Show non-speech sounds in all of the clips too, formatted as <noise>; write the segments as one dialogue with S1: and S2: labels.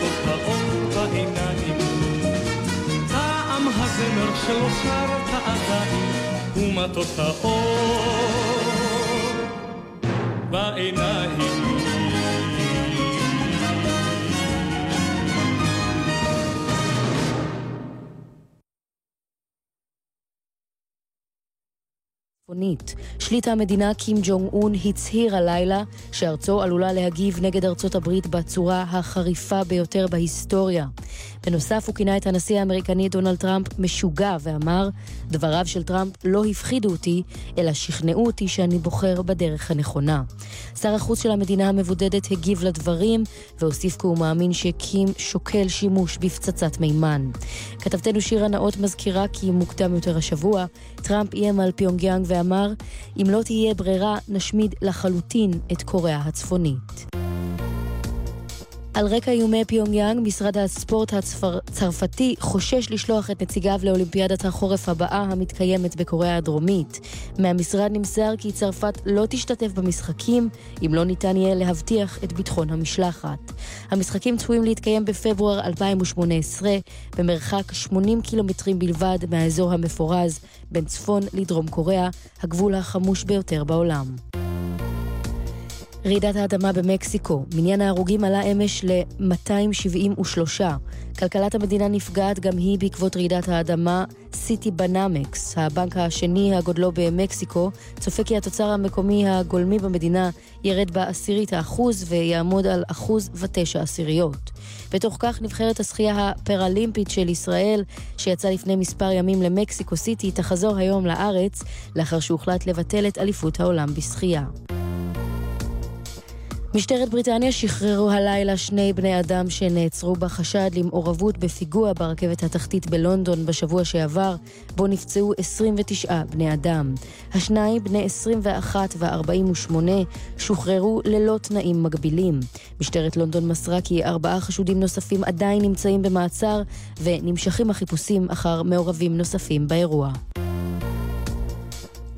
S1: מתוק האור בעיניים. טעם הזמר שלא שרת עדיין, ומתוק האור בעיניים.
S2: צפונית. שליט המדינה קים ג'ונג און הצהיר הלילה שארצו עלולה להגיב נגד ארצות הברית בצורה החריפה ביותר בהיסטוריה. בנוסף הוא כינה את הנשיא האמריקני דונלד טראמפ משוגע ואמר, דבריו של טראמפ לא הפחידו אותי, אלא שכנעו אותי שאני בוחר בדרך הנכונה. שר החוץ של המדינה המבודדת הגיב לדברים, והוסיף כי הוא מאמין שקים שוקל שימוש בפצצת מימן. כתבתנו שירה נאות מזכירה כי מוקדם יותר השבוע, טראמפ איים על פיונגיאנג ואמר, אם לא תהיה ברירה, נשמיד לחלוטין את קוריאה הצפונית. על רקע איומי פיונגיאנג, משרד הספורט הצרפתי חושש לשלוח את נציגיו לאולימפיאדת החורף הבאה המתקיימת בקוריאה הדרומית. מהמשרד נמסר כי צרפת לא תשתתף במשחקים אם לא ניתן יהיה להבטיח את ביטחון המשלחת. המשחקים צפויים להתקיים בפברואר 2018 במרחק 80 קילומטרים בלבד מהאזור המפורז בין צפון לדרום קוריאה, הגבול החמוש ביותר בעולם. רעידת האדמה במקסיקו, מניין ההרוגים עלה אמש ל-273. כלכלת המדינה נפגעת גם היא בעקבות רעידת האדמה. סיטי בנאמקס, הבנק השני הגודלו במקסיקו, צופה כי התוצר המקומי הגולמי במדינה ירד בעשירית האחוז ויעמוד על אחוז ותשע עשיריות. בתוך כך נבחרת השחייה הפראלימפית של ישראל, שיצאה לפני מספר ימים למקסיקו סיטי, תחזור היום לארץ, לאחר שהוחלט לבטל את אליפות העולם בשחייה. משטרת בריטניה שחררו הלילה שני בני אדם שנעצרו בחשד למעורבות בפיגוע ברכבת התחתית בלונדון בשבוע שעבר, בו נפצעו 29 בני אדם. השניים, בני 21 ו-48, שוחררו ללא תנאים מגבילים. משטרת לונדון מסרה כי ארבעה חשודים נוספים עדיין נמצאים במעצר, ונמשכים החיפושים אחר מעורבים נוספים באירוע.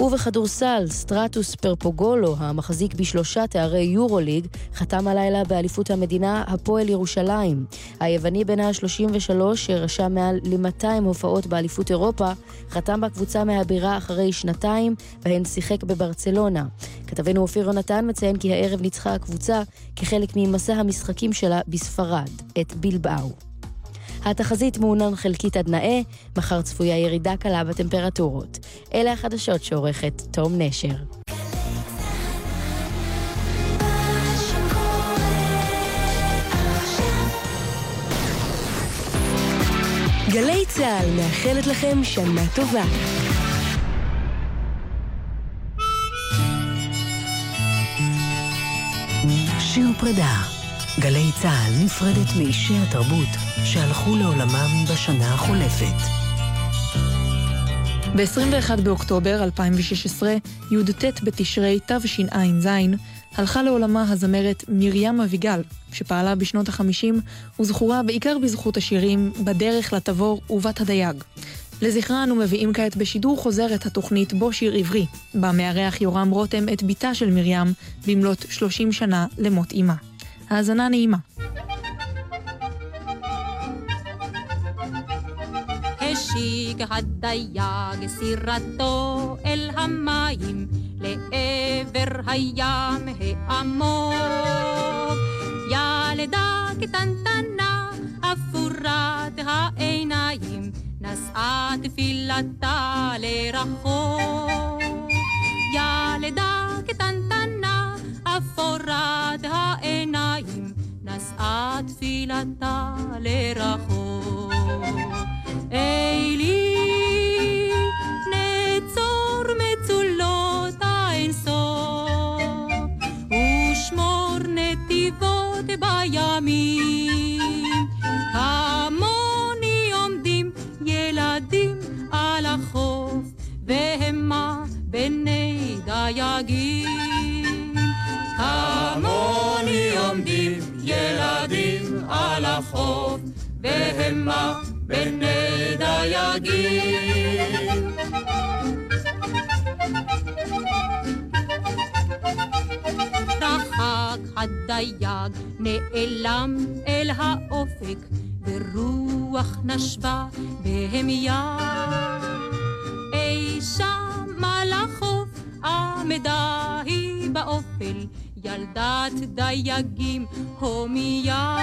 S2: ובכדורסל, סטרטוס פרפוגולו, המחזיק בשלושה תארי יורוליג, חתם הלילה באליפות המדינה הפועל ירושלים. היווני בן ה-33, שרשם מעל ל-200 הופעות באליפות אירופה, חתם בקבוצה מהבירה אחרי שנתיים, בהן שיחק בברצלונה. כתבנו אופיר יונתן מציין כי הערב ניצחה הקבוצה כחלק ממסע המשחקים שלה בספרד, את בלבאו. התחזית מעונן חלקית עד נאה, מחר צפויה ירידה קלה בטמפרטורות. אלה החדשות שעורכת תום נשר.
S3: גלי צה"ל מאחלת לכם שנה טובה. שיר פרידה גלי צה"ל נפרדת מאישי התרבות שהלכו לעולמם בשנה החולפת.
S4: ב-21 באוקטובר 2016, י"ט בתשרי תשע"ז, הלכה לעולמה הזמרת מרים אביגל, שפעלה בשנות ה-50 וזכורה בעיקר בזכות השירים "בדרך לתבור" ו"בת הדייג". לזכרה אנו מביאים כעת בשידור חוזר את התוכנית בו שיר עברי, בה מארח יורם רותם את בתה של מרים במלאת 30 שנה למות אמה. האזנה נעימה.
S5: השיג הדייג סירתו אל המים לעבר הים העמוק. ילדה קטנטנה אפורת העיניים נשאה תפילתה לרחוק. ילדה קטנטנה אפורת העיניים נשאה תפילתה לרחוק. אלי נצור מצולות האינסוף ושמור נתיבות בימים כמוני עומדים ילדים על החוף והמה בני דייגים כמוני עומדים ילדים על החוף והמה בני דייגים. רחק הדייג נעלם אל האופק, ורוח נשבה בהמיה. אי שם על החוף עמדה היא באופל, ילדת דייגים הומיה.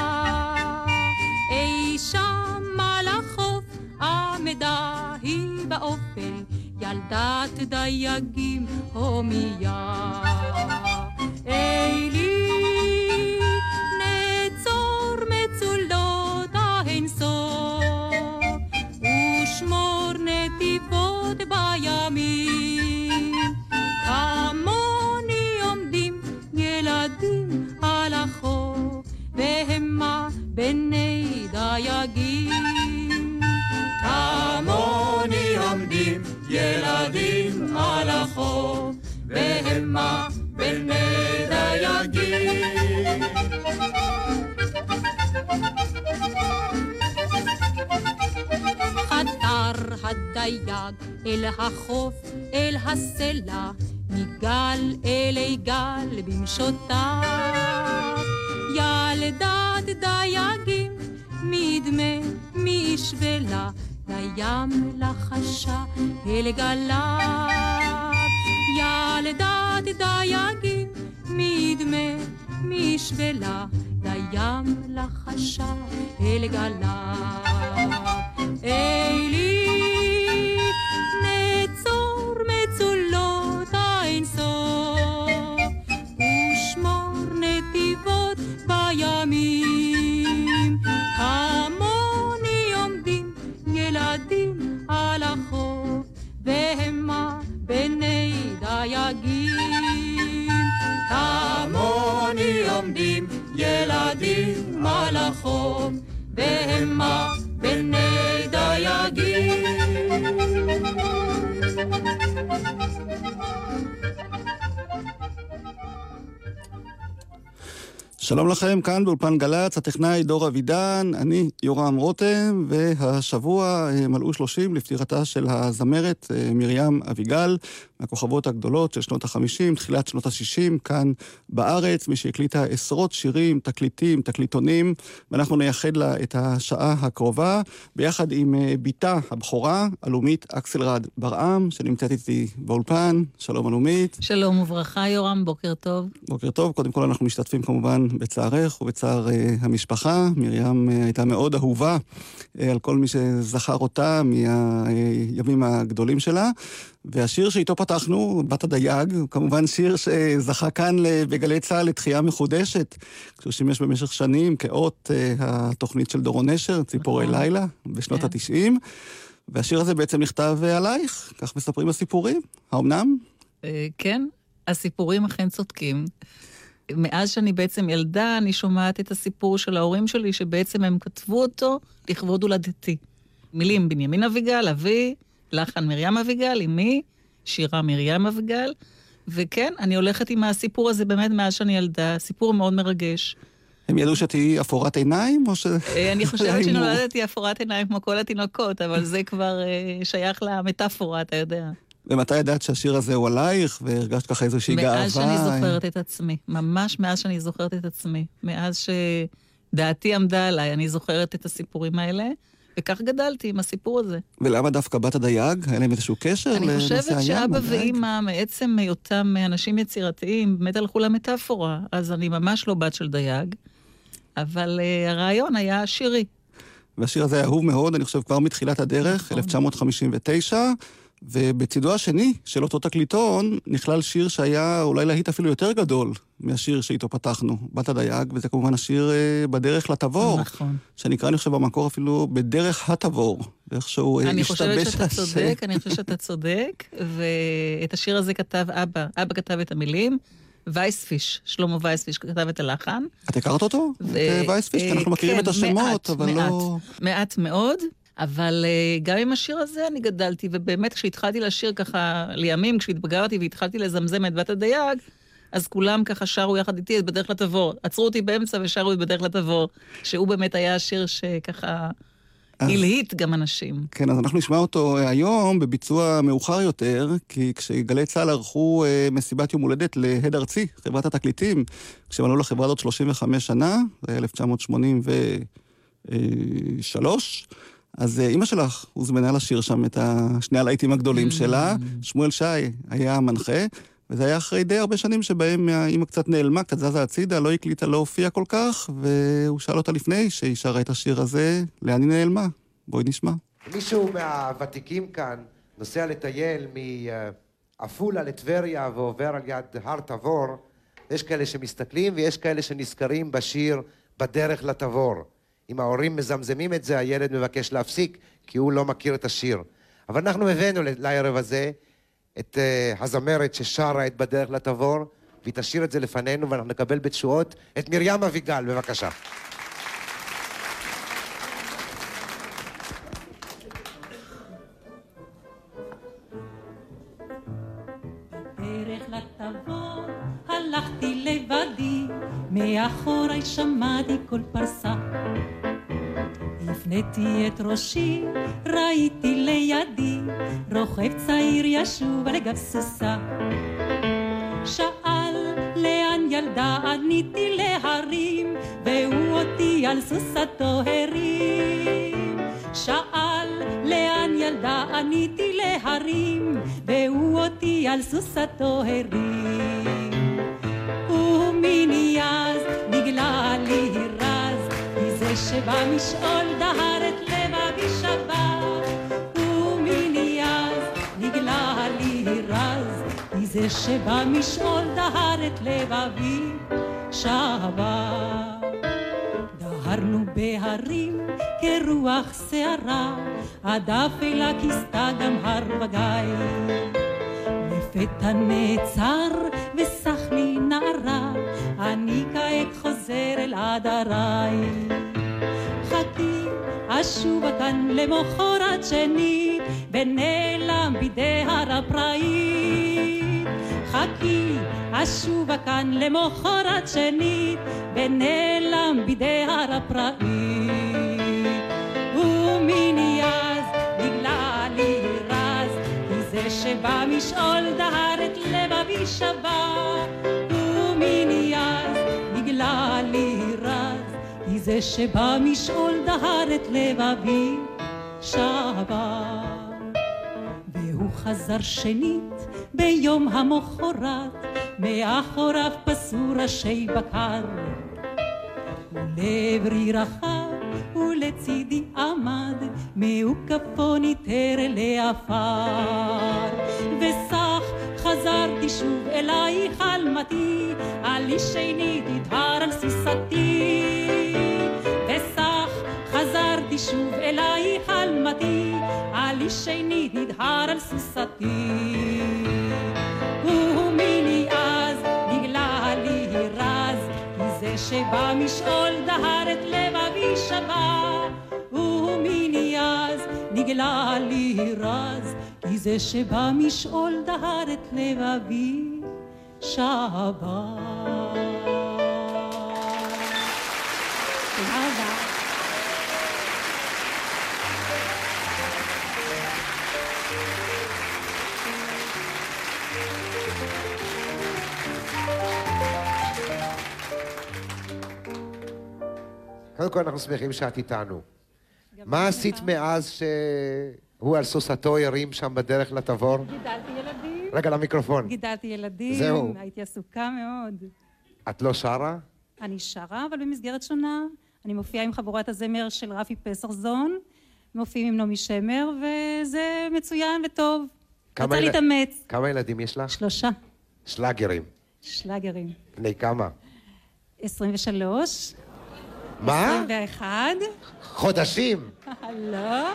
S5: אי שם על החוף עמדה היא באופל, ילדת דייגים הומיה. אלי במשותיו. ילדת דייגים, מדמה, משבלה, לים לחשה אל גליו.
S6: לכם, כאן באולפן גל"צ, הטכנאי דור אבידן, אני יורם רותם, והשבוע אה, מלאו 30 לפטירתה של הזמרת אה, מרים אביגל, מהכוכבות הגדולות של שנות ה-50, תחילת שנות ה-60, כאן בארץ, מי שהקליטה עשרות שירים, תקליטים, תקליטונים, ואנחנו נייחד לה את השעה הקרובה, ביחד עם אה, בתה הבכורה, אלומית אקסלרד ברעם, שנמצאת איתי באולפן. שלום אלומית.
S7: שלום וברכה, יורם, בוקר טוב.
S6: בוקר טוב. קודם כל אנחנו משתתפים כמובן בצערך ובצער uh, המשפחה. מרים uh, הייתה מאוד אהובה uh, על כל מי שזכר אותה מהימים הגדולים שלה. והשיר שאיתו פתחנו, בת הדייג, הוא כמובן שיר שזכה כאן בגלי צה"ל לתחייה מחודשת, כשהוא שימש במשך שנים כאות uh, התוכנית של דורון נשר, ציפורי
S7: נכון.
S6: לילה, בשנות
S7: כן.
S6: התשעים. והשיר הזה בעצם נכתב uh, עלייך, כך מספרים הסיפורים. האמנם?
S7: כן, הסיפורים אכן צודקים. מאז שאני בעצם ילדה, אני שומעת את הסיפור של ההורים שלי, שבעצם הם כתבו אותו לכבוד הולדתי. מילים בנימין אביגל, אבי, לחן מרים אביגל, אמי, שירה מרים אביגל, וכן, אני הולכת עם הסיפור הזה באמת מאז שאני ילדה, סיפור מאוד מרגש.
S6: הם ידעו שתהיי אפורת עיניים, או ש...
S7: אה, אני <laughs> חושבת? שנולדתי אפורת עיניים כמו כל התינוקות, אבל זה כבר אה, שייך למטאפורה, אתה יודע.
S6: ומתי ידעת שהשיר הזה הוא עלייך, והרגשת ככה איזושהי גאווה?
S7: מאז שאני זוכרת את עצמי, ממש מאז שאני זוכרת את עצמי. מאז שדעתי עמדה עליי, אני זוכרת את הסיפורים האלה, וכך גדלתי עם הסיפור הזה.
S6: ולמה דווקא בת הדייג? היה להם איזשהו קשר
S7: אני
S6: לנושא הים?
S7: חושבת שאבא? ואימא, מעצם היותם אנשים יצירתיים, באמת הלכו למטאפורה. אז אני ממש לא בת של דייג, אבל uh, הרעיון היה שירי.
S6: והשיר הזה אהוב מאוד, אני חושב, כבר מתחילת הדרך,
S7: נכון.
S6: 1959, ובצידו השני של אותו תקליטון נכלל שיר שהיה אולי להיט אפילו יותר גדול מהשיר שאיתו פתחנו, בת הדייג, וזה כמובן השיר אה, בדרך לתבור,
S7: נכון.
S6: שנקרא, אני חושב, במקור אפילו בדרך התבור, ואיכשהו אה,
S7: אני
S6: השתבש
S7: חושבת שאתה
S6: השם.
S7: צודק, אני חושבת שאתה צודק, ואת השיר הזה כתב אבא. אבא כתב את המילים, וייספיש, שלמה וייספיש כתב את הלחן.
S6: את הכרת אותו? את אה, וייספיש? כי אנחנו מכירים
S7: כן,
S6: את השמות,
S7: מעט,
S6: אבל
S7: מעט,
S6: לא...
S7: מעט מאוד, אבל uh, גם עם השיר הזה אני גדלתי, ובאמת כשהתחלתי לשיר ככה לימים, כשהתבגרתי והתחלתי לזמזם את בת הדייג, אז כולם ככה שרו יחד איתי את בדרך לתבור. עצרו אותי באמצע ושרו את בדרך לתבור, שהוא באמת היה השיר שככה הלהיט גם אנשים.
S6: כן, אז אנחנו נשמע אותו היום בביצוע מאוחר יותר, כי כשגלי צה"ל ערכו אה, מסיבת יום הולדת להד ארצי, חברת התקליטים, כשהם עלו לחברה הזאת 35 שנה, זה היה 1983, אז אימא שלך הוזמנה לשיר שם את שני הלהיטים הגדולים mm. שלה, שמואל שי היה המנחה. וזה היה אחרי די הרבה שנים שבהם האימא קצת נעלמה, קצת זזה הצידה, לא הקליטה, לא הופיעה כל כך, והוא שאל אותה לפני שהיא שרה את השיר הזה, לאן היא נעלמה? בואי נשמע.
S8: מישהו מהוותיקים כאן נוסע לטייל מעפולה לטבריה ועובר על יד הר תבור, יש כאלה שמסתכלים ויש כאלה שנזכרים בשיר בדרך לתבור. אם ההורים מזמזמים את זה, הילד מבקש להפסיק, כי הוא לא מכיר את השיר. אבל אנחנו הבאנו לערב הזה את uh, הזמרת ששרה את בדרך לתבור, והיא תשאיר את זה לפנינו ואנחנו נקבל בתשואות את מרים אביגל, בבקשה.
S5: מאחורי שמעתי כל פרסה. הפניתי את ראשי, ראיתי לידי, רוכב צעיר ישוב על גב סוסה. שאל לאן ילדה עניתי להרים, והוא אותי על סוסתו הרים. שאל לאן ילדה עניתי להרים, והוא אותי על סוסתו הרים. ומיני אז נגלה לי זה שבא משאול דהר את לב אבישבה. ומיני אז נגלה לי רז, כי זה שבא משאול דהר את לב אבישבה. דהרנו בהרים כרוח שערה, עד אפלה כיסתה גם הר וגיא. לפתע נעצר וסח לי נערה, אני כעת חוזר אל עדריי. חכי, אשובה כאן למחרת שני, ונעלם בידי הר הפראי. חכי, אשובה כאן למחרת שנית, ונעלם בידי הר הפראי. ומיני אז נגלה לי רז, כי זה שבא משאול דהר את לב אבישבה. ומיני אז נגלה לי זה שבא משאול דהר את לב אבישבה. והוא חזר שנית ביום המחרת, מאחוריו פסו ראשי בקר. ולעברי רחב ולצידי עמד, מעוקפו ניטר לעפר. וסך חזרתי שוב אליי חלמתי, על איש שני תדהר על סוסתי. חזרתי שוב אליי חלמתי, על איש שני נדהר על סוסתי. ומיני אז נגלה לי רז, כי זה שבא משאול דהר את לב אבישבה. ומיני אז נגלה לי רז, כי זה שבא משאול דהר את לב אבישבה.
S8: קודם כל אנחנו שמחים שאת איתנו. מה עשית מאז שהוא על סוסתו הרים שם בדרך לתבור?
S5: גידלתי ילדים.
S8: רגע, למיקרופון.
S5: גידלתי ילדים.
S8: זהו.
S5: הייתי עסוקה מאוד.
S8: את לא שרה?
S5: אני שרה, אבל במסגרת שונה. אני מופיעה עם חבורת הזמר של רפי פסרזון, מופיעים עם נעמי שמר, וזה מצוין וטוב.
S8: כמה
S5: רצה
S8: יל-
S5: להתאמץ.
S8: כמה ילדים יש לך?
S5: שלושה.
S8: שלאגרים.
S5: שלאגרים.
S8: בני כמה?
S5: 23.
S8: מה?
S5: 21.
S8: חודשים? <laughs>
S5: לא.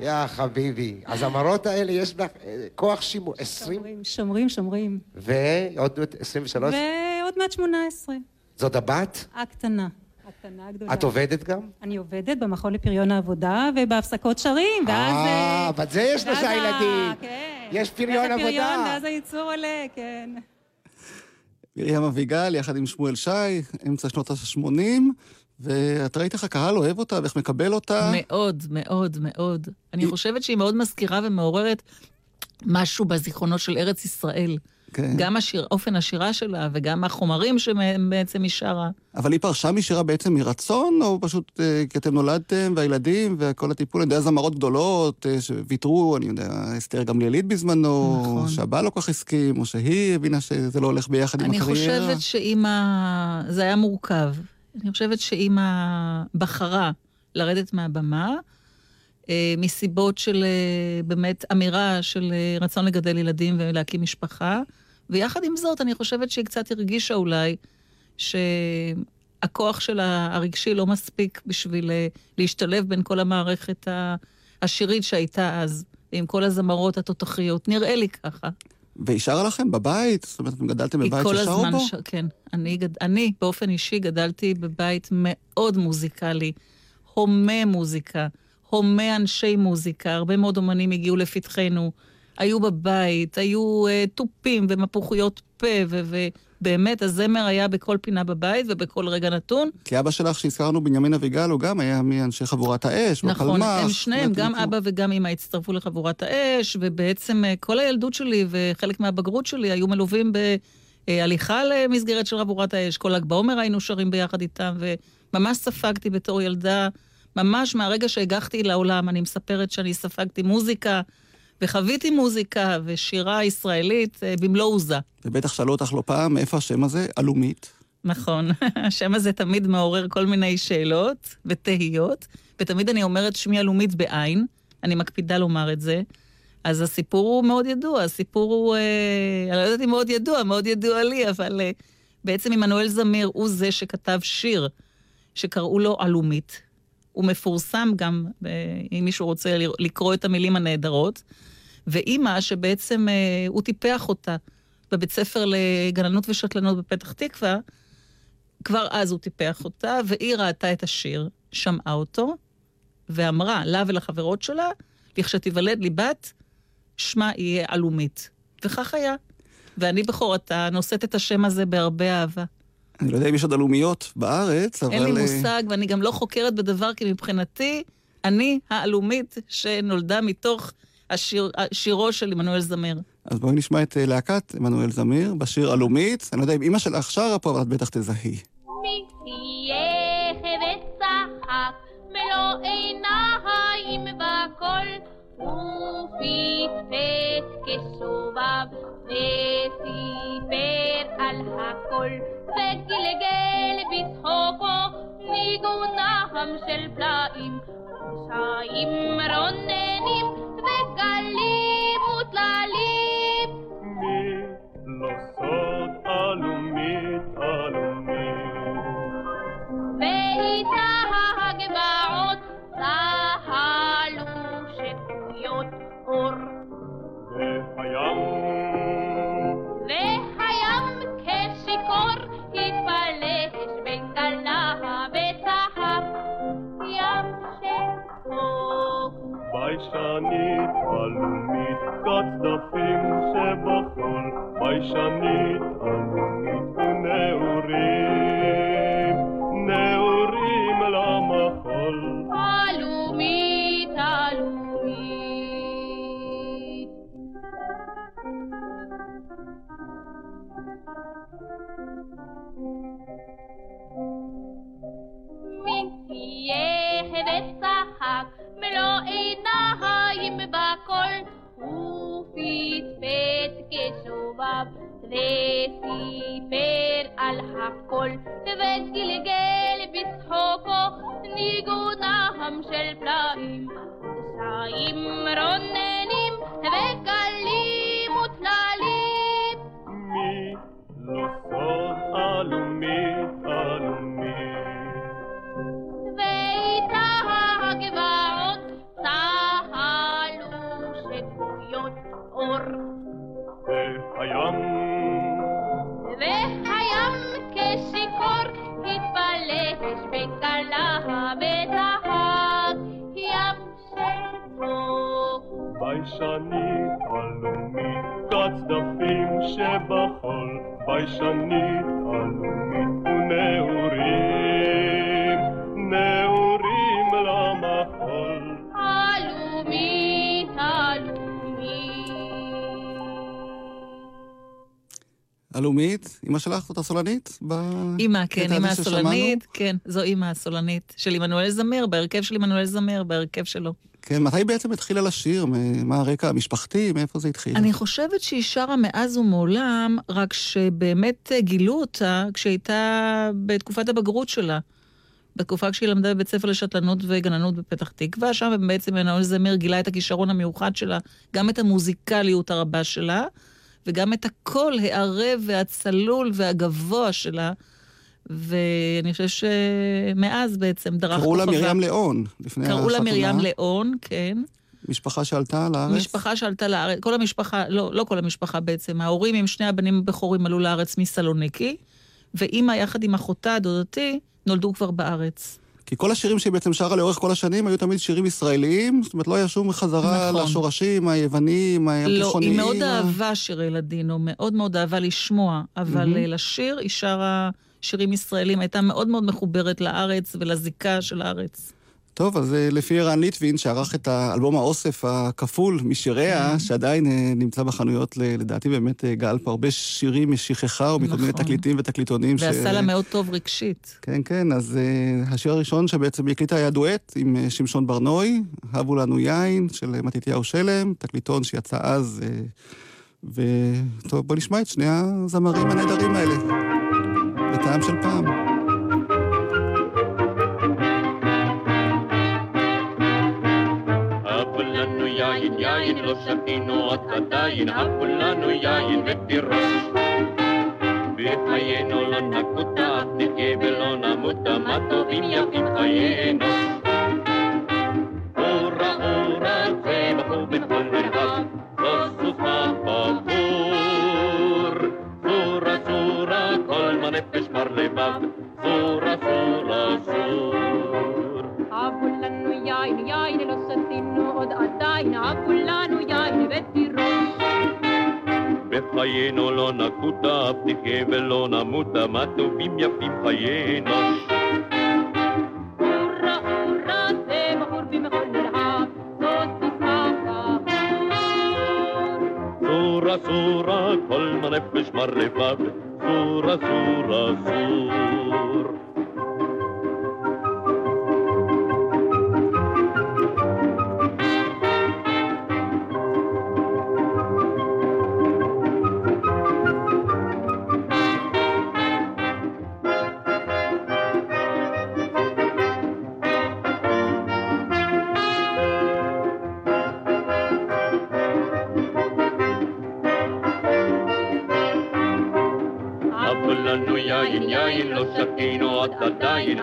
S8: יא חביבי. הזמרות האלה יש לך אה, כוח שימור. 20?
S5: שומרים, שומרים, שומרים.
S8: ועוד 23?
S5: ועוד מעט 18.
S8: זאת הבת?
S5: הקטנה. הקטנה הגדולה.
S8: את עובדת גם?
S5: אני עובדת במכון לפריון העבודה, ובהפסקות שרים, ואז...
S8: אה, אבל זה יש שלושה ילדים.
S5: כן.
S8: יש פריון
S5: ואז הפריון,
S8: עבודה.
S5: ואז הייצור עולה, כן.
S6: מרים אביגל, יחד עם שמואל שי, אמצע שנות ה-80,
S9: ואת ראית איך הקהל אוהב אותה ואיך מקבל אותה?
S7: מאוד, מאוד, מאוד. אני חושבת שהיא מאוד מזכירה ומעוררת משהו בזיכרונות של ארץ ישראל. כן. גם השיר, אופן השירה שלה וגם החומרים שבעצם היא שרה.
S9: אבל היא פרשה משירה בעצם מרצון, או פשוט אה, כי אתם נולדתם, והילדים, וכל הטיפול, אני יודע, זמרות גדולות אה, שוויתרו, אני יודע, אסתר גמליאלית בזמנו, נכון. שהבעל לא כל כך הסכים, או שהיא הבינה שזה לא הולך ביחד עם הקריירה.
S7: אני חושבת שאימא, זה היה מורכב. אני חושבת שאימא בחרה לרדת מהבמה, מסיבות של אה, באמת אמירה של אה, רצון לגדל ילדים ולהקים משפחה. ויחד עם זאת, אני חושבת שהיא קצת הרגישה אולי שהכוח שלה הרגשי לא מספיק בשביל להשתלב בין כל המערכת השירית שהייתה אז, עם כל הזמרות התותחיות. נראה לי ככה.
S9: והיא שרה לכם בבית? זאת אומרת, אתם גדלתם בבית ששרו בו? ש...
S7: כן. אני, גד... אני, באופן אישי, גדלתי בבית מאוד מוזיקלי, הומה מוזיקה. הומה אנשי מוזיקה, הרבה מאוד אומנים הגיעו לפתחנו, היו בבית, היו uh, תופים ומפוחיות פה, ובאמת הזמר היה בכל פינה בבית ובכל רגע נתון.
S9: כי אבא שלך שהזכרנו, בנימין אביגל, הוא גם היה מאנשי חבורת האש,
S7: נכון, בפלמ"ח. נכון, הם שניהם, גם אבא וגם אמא הצטרפו לחבורת האש, ובעצם uh, כל הילדות שלי וחלק מהבגרות שלי היו מלווים בהליכה למסגרת של חבורת האש. כל ל"ג בעומר היינו שרים ביחד איתם, וממש ספגתי בתור ילדה. ממש מהרגע שהגחתי לעולם, אני מספרת שאני ספגתי מוזיקה, וחוויתי מוזיקה ושירה ישראלית אה, במלוא עוזה.
S9: ובטח שאלו אותך לא פעם, מאיפה השם הזה? עלומית.
S7: נכון, <laughs> השם הזה תמיד מעורר כל מיני שאלות ותהיות, ותמיד אני אומרת שמי עלומית בעין, אני מקפידה לומר את זה. אז הסיפור הוא מאוד ידוע, הסיפור הוא, אה, אני לא יודעת אם מאוד ידוע, מאוד ידוע לי, אבל אה, בעצם עמנואל זמיר הוא זה שכתב שיר שקראו לו עלומית, הוא מפורסם גם, אה, אם מישהו רוצה לקרוא את המילים הנהדרות. ואימא, שבעצם אה, הוא טיפח אותה בבית ספר לגננות ושתלנות בפתח תקווה, כבר אז הוא טיפח אותה, והיא ראתה את השיר, שמעה אותו, ואמרה לה ולחברות שלה, לכשתיוולד לי בת, שמה יהיה עלומית. וכך היה. ואני בכורתה נושאת את השם הזה בהרבה אהבה.
S9: אני לא יודע אם יש עוד אלומיות בארץ, אבל...
S7: אין לי אה, מושג, ואני גם לא חוקרת בדבר, כי מבחינתי, אני האלומית שנולדה מתוך השיר, שירו של עמנואל זמיר.
S9: אז בואי נשמע את אה, להקת עמנואל זמיר בשיר אלומית. אני לא יודע אם אימא שלך שרה פה, אבל את בטח תזהי. מי תהיה וצחק מלוא עיניים בכל ופטפט כשובב וסיפר על הכל וגלגל בצחוקו ניגונם של פלאים שיים רוננים וגלים וטללים מי סוד עלומית עלומית והים... והים כשיכור התפלש בין גלה וצחק ים שחור. ביישנית עלומית כצדפים שבחול, ביישנית עלומית ונעורים חייך וצחק מלוא עיניים בכל ופטפט כשובב וסיפר על הכל וגלגל בצחוקו ניגונם של פלאים שיים רוננים תשני אלומית ונעורים, נעורים למחול. אלומית, אלומית.
S6: אלומית, אמא שלך זאת הסולנית?
S7: אמא, כן, אמא הסולנית, כן, זו אמא הסולנית של עמנואל זמיר, בהרכב של עמנואל זמיר, בהרכב שלו.
S6: כן, מתי בעצם התחילה לשיר? מה הרקע המשפחתי? מאיפה זה התחיל?
S7: אני חושבת שהיא שרה מאז ומעולם, רק שבאמת גילו אותה כשהייתה בתקופת הבגרות שלה. בתקופה כשהיא למדה בבית ספר לשתלנות וגננות בפתח תקווה, שם בעצם מנהל זמיר גילה את הכישרון המיוחד שלה, גם את המוזיקליות הרבה שלה, וגם את הקול הערב והצלול והגבוה שלה. ואני חושב שמאז בעצם דרך.
S6: קראו לה מרים ליאון, לפני
S7: החתונה. קראו לה מרים ליאון, כן.
S6: משפחה שעלתה לארץ?
S7: משפחה שעלתה לארץ, כל המשפחה, לא, לא כל המשפחה בעצם, ההורים עם שני הבנים הבכורים עלו לארץ מסלוניקי, ואימא יחד עם אחותה, דודתי, נולדו כבר בארץ.
S6: כי כל השירים שהיא בעצם שרה לאורך כל השנים היו תמיד שירים ישראליים, זאת אומרת, לא היה שום חזרה נכון. לשורשים היווניים, התיכוניים.
S7: לא, היא מאוד אהבה שירי לדינו, מאוד מאוד אהבה לשמוע, אבל mm-hmm. לשיר, היא שרה שירים ישראלים, הייתה מאוד מאוד מחוברת לארץ ולזיקה של הארץ.
S6: טוב, אז אה, לפי ערן ליטבין, שערך את האלבום האוסף הכפול משיריה, כן. שעדיין אה, נמצא בחנויות, לדעתי באמת אה, גאל פה הרבה שירים משכחה, או מכל מיני נכון. תקליטים ותקליטונים.
S7: ועשה לה מאוד טוב רגשית.
S6: כן, כן, אז השיר הראשון שבעצם היא הקליטה היה דואט עם שמשון ברנוי, הבו לנו יין, של מתתיהו שלם, תקליטון שיצא אז. וטוב, בוא נשמע את שני הזמרים הנהדרים האלה, בטעם של פעם. יין, לא שתינו עד עדיין, הכולנו יין ותירוש. בחיינו לא נקוט אף נחיה ולא נמות, מה טובים יפים חיינו. אורה אורה זה בחור בכל מרחב, סוס בחור. כל מה נפש מר לבב, סורה סורה סור. אבו לנו יין יין לא שתינו עוד עדיין, כולנו יין ותירוש. בחיינו לא נקוטה, אף נחיה ולא נמותה, מה טובים יפים חיינו. סורה כל מה נפש מר לבב, סורה סורה סור.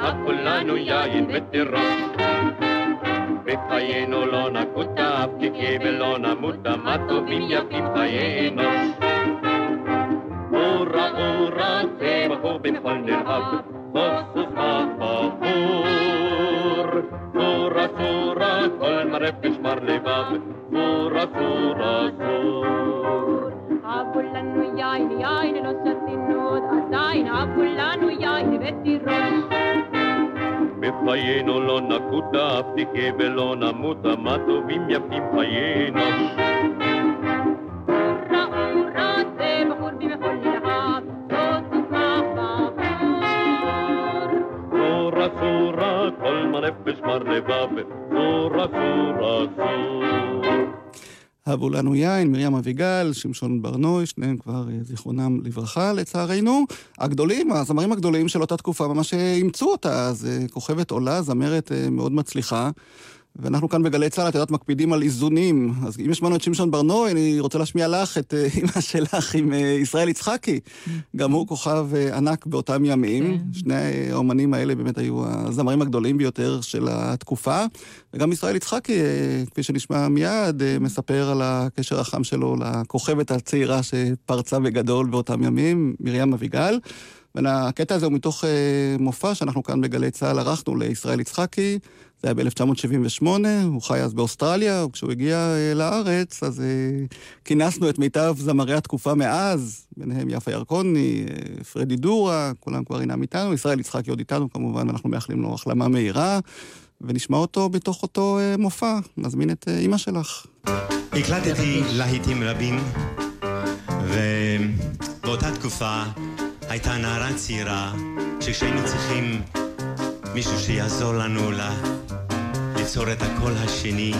S6: הכולנו יין וטירוף. בחיינו לא נקוט אף תחיה ולא נמות, מה טובים יפים חיי אנוש. אורה אורה בחור בכל נרהב, סוס בחור. סורה סורה כל מרפש מר לבב, בחיינו לא נקוטה, אף תחיה ולא נמות, מה טובים יפים חיינו. הבו לנו יין, מרים אביגל, שמשון ברנוי, שניהם כבר אה, זיכרונם לברכה, לצערנו. הגדולים, הזמרים הגדולים של אותה תקופה ממש אה, אימצו אותה, אז אה, כוכבת עולה, זמרת מאוד מצליחה. ואנחנו כאן בגלי צה"ל, את יודעת, מקפידים על איזונים. אז אם יש לנו את שמשון ברנוי, אני רוצה להשמיע לך את <laughs> אימא שלך עם ישראל יצחקי. גם הוא כוכב ענק באותם ימים. כן. שני האומנים האלה באמת היו הזמרים הגדולים ביותר של התקופה. וגם ישראל יצחקי, כפי שנשמע מיד, מספר על הקשר החם שלו לכוכבת הצעירה שפרצה בגדול באותם ימים, מרים אביגל. והקטע הזה הוא מתוך מופע שאנחנו כאן בגלי צה"ל ערכנו לישראל יצחקי. זה היה ב-1978, הוא חי אז באוסטרליה, וכשהוא הגיע אה, לארץ, אז אה, כינסנו את מיטב זמרי התקופה מאז, ביניהם יפה ירקוני, אה, פרדי דורה, כולם כבר אינם איתנו, ישראל יצחקי עוד איתנו כמובן, אנחנו מאחלים לו החלמה מהירה, ונשמע אותו בתוך אותו מופע. נזמין את אימא שלך.
S10: הקלטתי להיטים רבים, ו... באותה תקופה הייתה נערה צעירה, שכשהיינו צריכים מישהו שיעזור לנו לה, ליצור את הקול השני,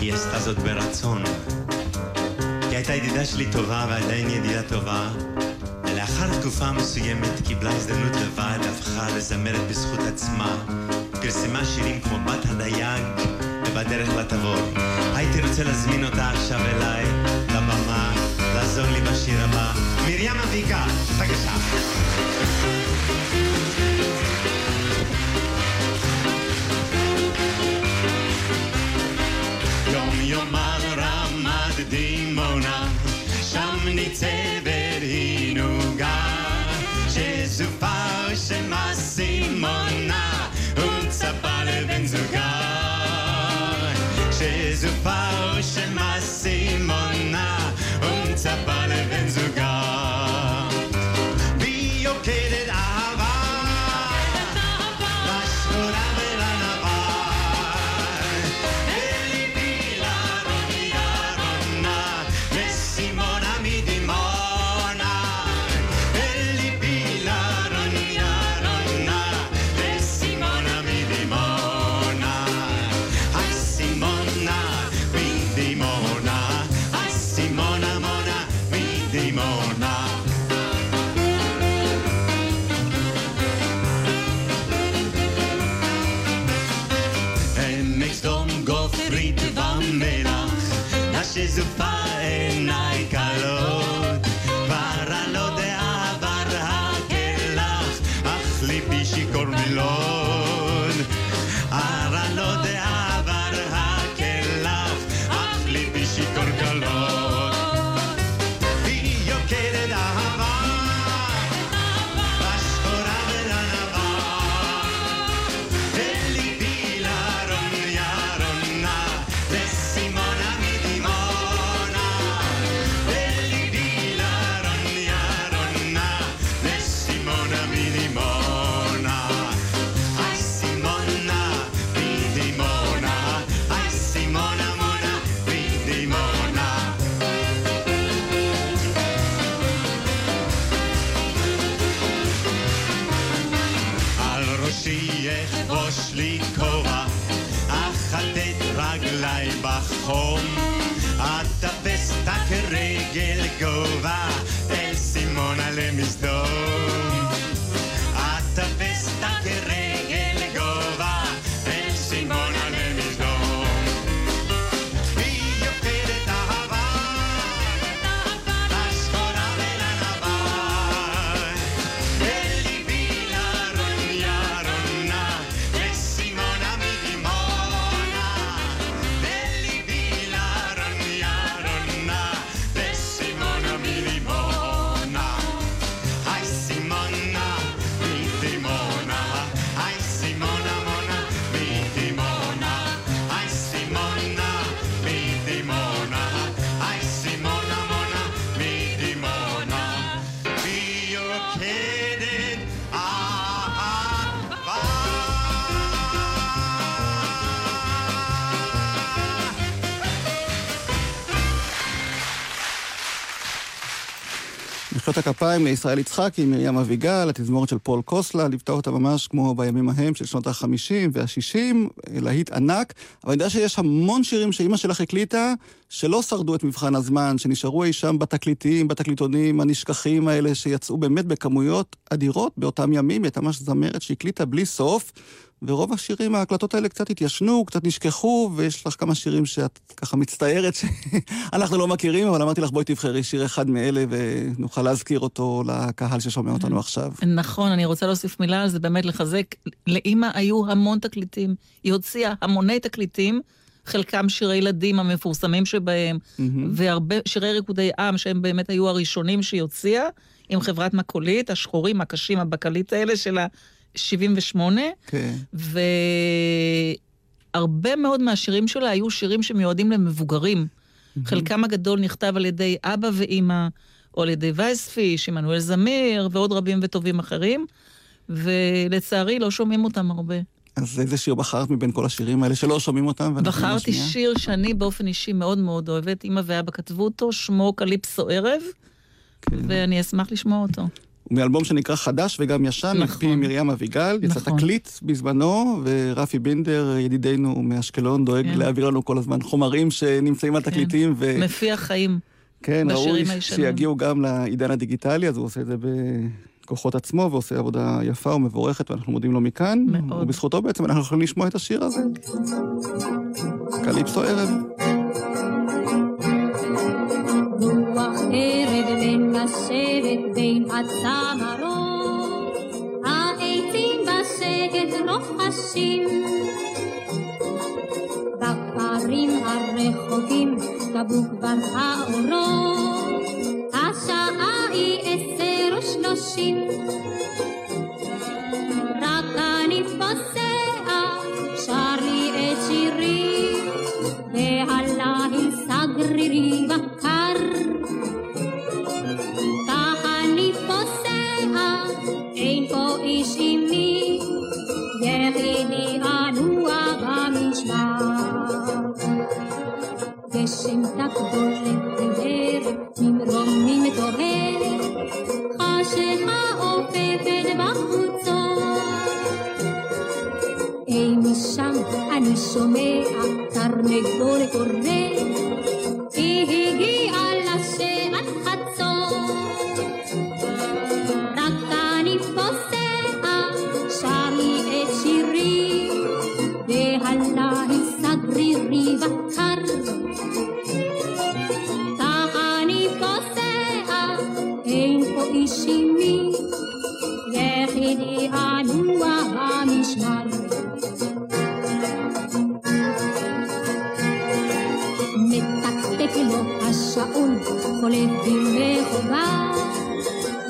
S10: היא עשתה זאת ברצון. היא הייתה ידידה שלי טובה ועדיין ידידה טובה, ולאחר תקופה מסוימת קיבלה הזדמנות לבד, הפכה לזמרת בזכות עצמה, פרסמה שירים כמו בת הדייג ובדרך לתבור. הייתי רוצה להזמין אותה עכשיו אליי, לבמה, לעזור לי בשיר הבא. מרים אביקה, בבקשה. יום יומם רמת דימונה, שם ניצבת
S6: מחיאות הכפיים לישראל יצחקי, מרים אביגל, התזמורת של פול קוסלה, ליוותה אותה ממש כמו בימים ההם של שנות ה-50 וה-60, להיט ענק. אבל אני יודע שיש המון שירים שאימא שלך הקליטה, שלא שרדו את מבחן הזמן, שנשארו אי שם בתקליטים, בתקליטונים הנשכחים האלה, שיצאו באמת בכמויות אדירות באותם ימים. היא הייתה ממש זמרת שהקליטה בלי סוף. ורוב השירים, ההקלטות האלה קצת התיישנו, קצת נשכחו, ויש לך כמה שירים שאת ככה מצטערת שאנחנו <laughs> לא מכירים, אבל אמרתי לך, בואי תבחרי שיר אחד מאלה ונוכל להזכיר אותו לקהל ששומע אותנו עכשיו.
S7: נכון, אני רוצה להוסיף מילה על זה, באמת לחזק. לאימא היו המון תקליטים. היא הוציאה המוני תקליטים, חלקם שירי ילדים המפורסמים שבהם, והרבה שירי ריקודי עם, שהם באמת היו הראשונים שהיא הוציאה, עם חברת מקולית, השחורים, הקשים, הבקלית האלה של ה-78.
S6: כן.
S7: והרבה מאוד מהשירים שלה היו שירים שמיועדים למבוגרים. חלקם הגדול נכתב על ידי אבא ואימא, או על ידי וייספיש, עמנואל זמיר, ועוד רבים וטובים אחרים, ולצערי לא שומעים אותם הרבה.
S6: אז איזה שיר בחרת מבין כל השירים האלה שלא שומעים אותם?
S7: בחרתי? שיר שאני באופן אישי מאוד מאוד אוהבת, אימא ואבא כתבו אותו, שמו קליפסו ערב, כן. ואני אשמח לשמוע אותו.
S11: מאלבום שנקרא חדש וגם ישן, נכון. מפי מרים אביגל, יצא נכון. תקליט בזמנו, ורפי בינדר, ידידנו מאשקלון, דואג כן. להעביר לנו כל הזמן חומרים שנמצאים על כן. תקליטים.
S7: ו... מפיח חיים.
S11: כן, ראוי שיגיעו גם לעידן הדיגיטלי, אז הוא עושה את זה בכוחות עצמו, ועושה עבודה יפה ומבורכת, ואנחנו מודים לו מכאן. מאוד. ובזכותו בעצם אנחנו יכולים לשמוע את השיר הזה. קליפסו ערב. מנשבת בין הצמרות, העצים בשקט רוחשים. בכפרים הרחוקים כבו כבר האורות, השעה היא עשר ושלושים. משם אני שומע תרנגול קורא, השעון, חולף במחובה,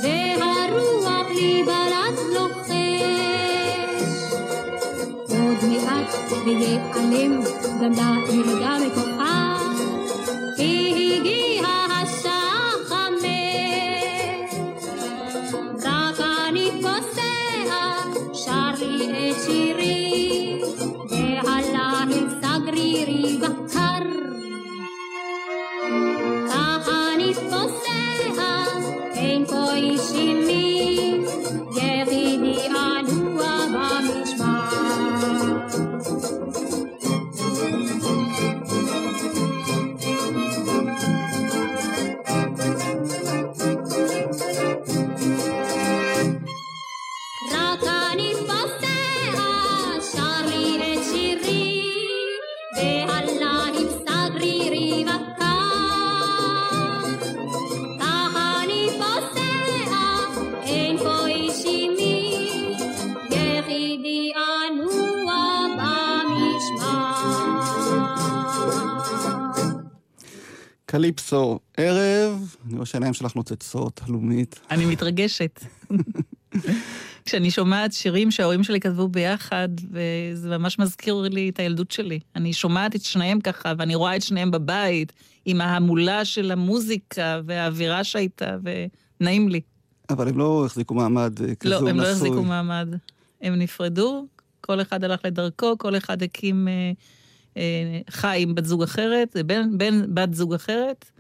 S11: והרוח לי בלט לוחש. עוד מעט ויעלם גם לעיר גם כוחה, קליפסו, ערב, אני רואה שהעיניים שלך נוצצות, הלאומית.
S7: אני מתרגשת. כשאני שומעת שירים שההורים שלי כתבו ביחד, וזה ממש מזכיר לי את הילדות שלי. אני שומעת את שניהם ככה, ואני רואה את שניהם בבית, עם ההמולה של המוזיקה והאווירה שהייתה, ונעים לי.
S11: אבל הם לא החזיקו מעמד אה, נשוי.
S7: לא, הם לא החזיקו מעמד. הם נפרדו, כל אחד הלך לדרכו, כל אחד הקים אה, אה, חי עם בת זוג אחרת, בן בת זוג אחרת.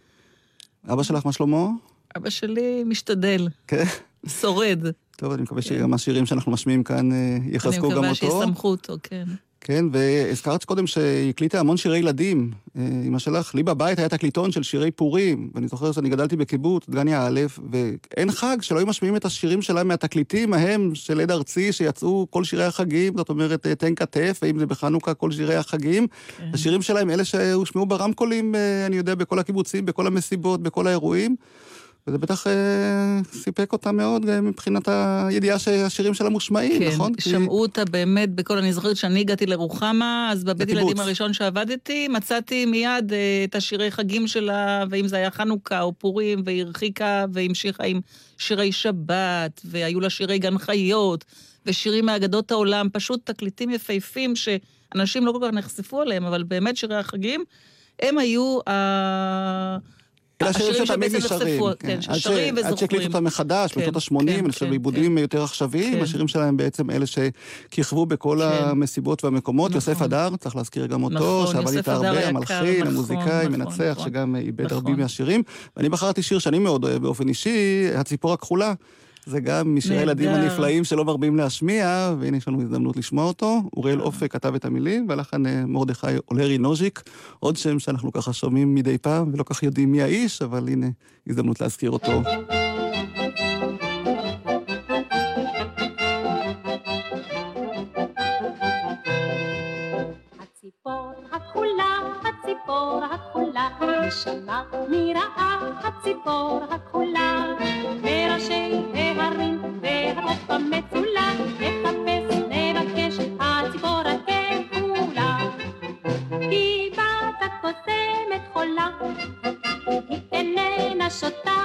S11: אבא שלך, מה שלמה?
S7: אבא שלי משתדל.
S11: כן.
S7: שורד.
S11: טוב, אני מקווה שגם השירים שאנחנו משמיעים כאן אה, יחזקו גם אותו.
S7: אני מקווה שיסמכו אותו, כן.
S11: כן, והזכרת קודם שהיא הקליטה המון שירי ילדים. אה, אמא שלך, לי בבית היה תקליטון של שירי פורים, ואני זוכר שאני גדלתי בקיבוץ, דגניה א', ואין חג שלא היו משמיעים את השירים שלה מהתקליטים ההם של עד ארצי, שיצאו כל שירי החגים, זאת אומרת, אה, תן כתף, ואם זה בחנוכה, כל שירי החגים. כן. השירים שלהם, אלה שהושמעו ברמקולים, אני יודע, בכל הקיבוצים, בכל המסיבות, בכל האירועים. וזה בטח אה, סיפק אותה מאוד אה, מבחינת הידיעה שהשירים שלה מושמעים,
S7: כן,
S11: נכון?
S7: כן, שמעו כי... אותה באמת בכל... אני זוכרת שאני הגעתי לרוחמה, אז בבית ילדים הראשון שעבדתי, מצאתי מיד אה, את השירי חגים שלה, ואם זה היה חנוכה או פורים, והיא הרחיקה והמשיכה עם שירי שבת, והיו לה שירי גן חיות, ושירים מאגדות העולם, פשוט תקליטים יפהפים שאנשים לא כל כך נחשפו עליהם, אבל באמת שירי החגים, הם היו ה... השירים שבעצם נחשפו, כן, ששרים וזוכרים.
S6: עד שהקליטו אותם מחדש, בשנות ה-80, אני חושב, בעיבודים יותר עכשוויים, השירים שלהם בעצם אלה שכיכבו בכל המסיבות והמקומות. יוסף הדר, צריך להזכיר גם אותו, שעבד איתה הרבה, המלחין, המוזיקאי, מנצח, שגם איבד הרבה מהשירים. ואני בחרתי שיר שאני מאוד אוהב באופן אישי, הציפור הכחולה. זה גם משירי הילדים הנפלאים שלא מרבים להשמיע, והנה יש לנו הזדמנות לשמוע אותו. אוריאל אופק כתב את המילים, והלחן מרדכי אולרי נוז'יק, עוד שם שאנחנו ככה שומעים מדי פעם, ולא כך יודעים מי האיש, אבל הנה הזדמנות להזכיר אותו.
S5: הציפור הכחולה, נשמה מרעה הציפור הכחולה, מראשי ההרים והחוף המצולה, נחפש נבקש הציפור הכחולה. כי בת הקוסמת חולה, היא איננה שותה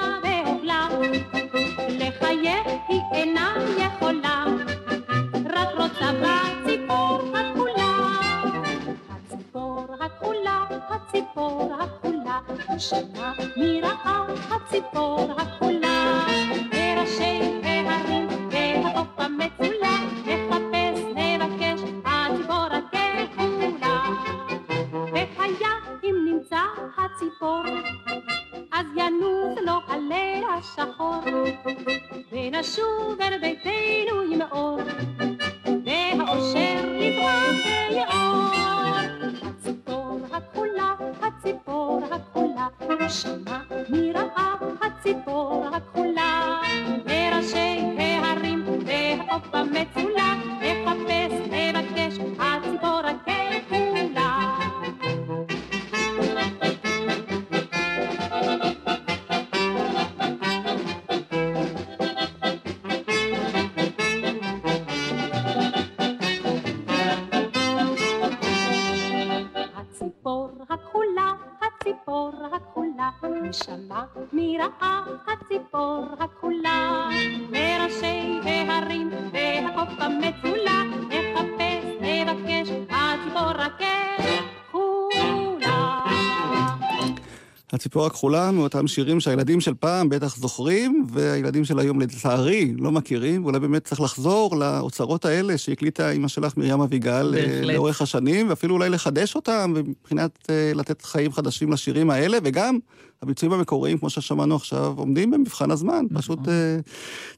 S5: הציפור הכחולה
S6: מאותם שירים שהילדים של פעם בטח זוכרים, והילדים של היום לצערי לא מכירים, ואולי באמת צריך לחזור לאוצרות האלה שהקליטה אימא שלך מרים אביגל אה. לאורך השנים, ואפילו אולי לחדש אותם, מבחינת אה, לתת חיים חדשים לשירים האלה, וגם הביצועים המקוריים, כמו ששמענו עכשיו, עומדים במבחן הזמן. פשוט אה,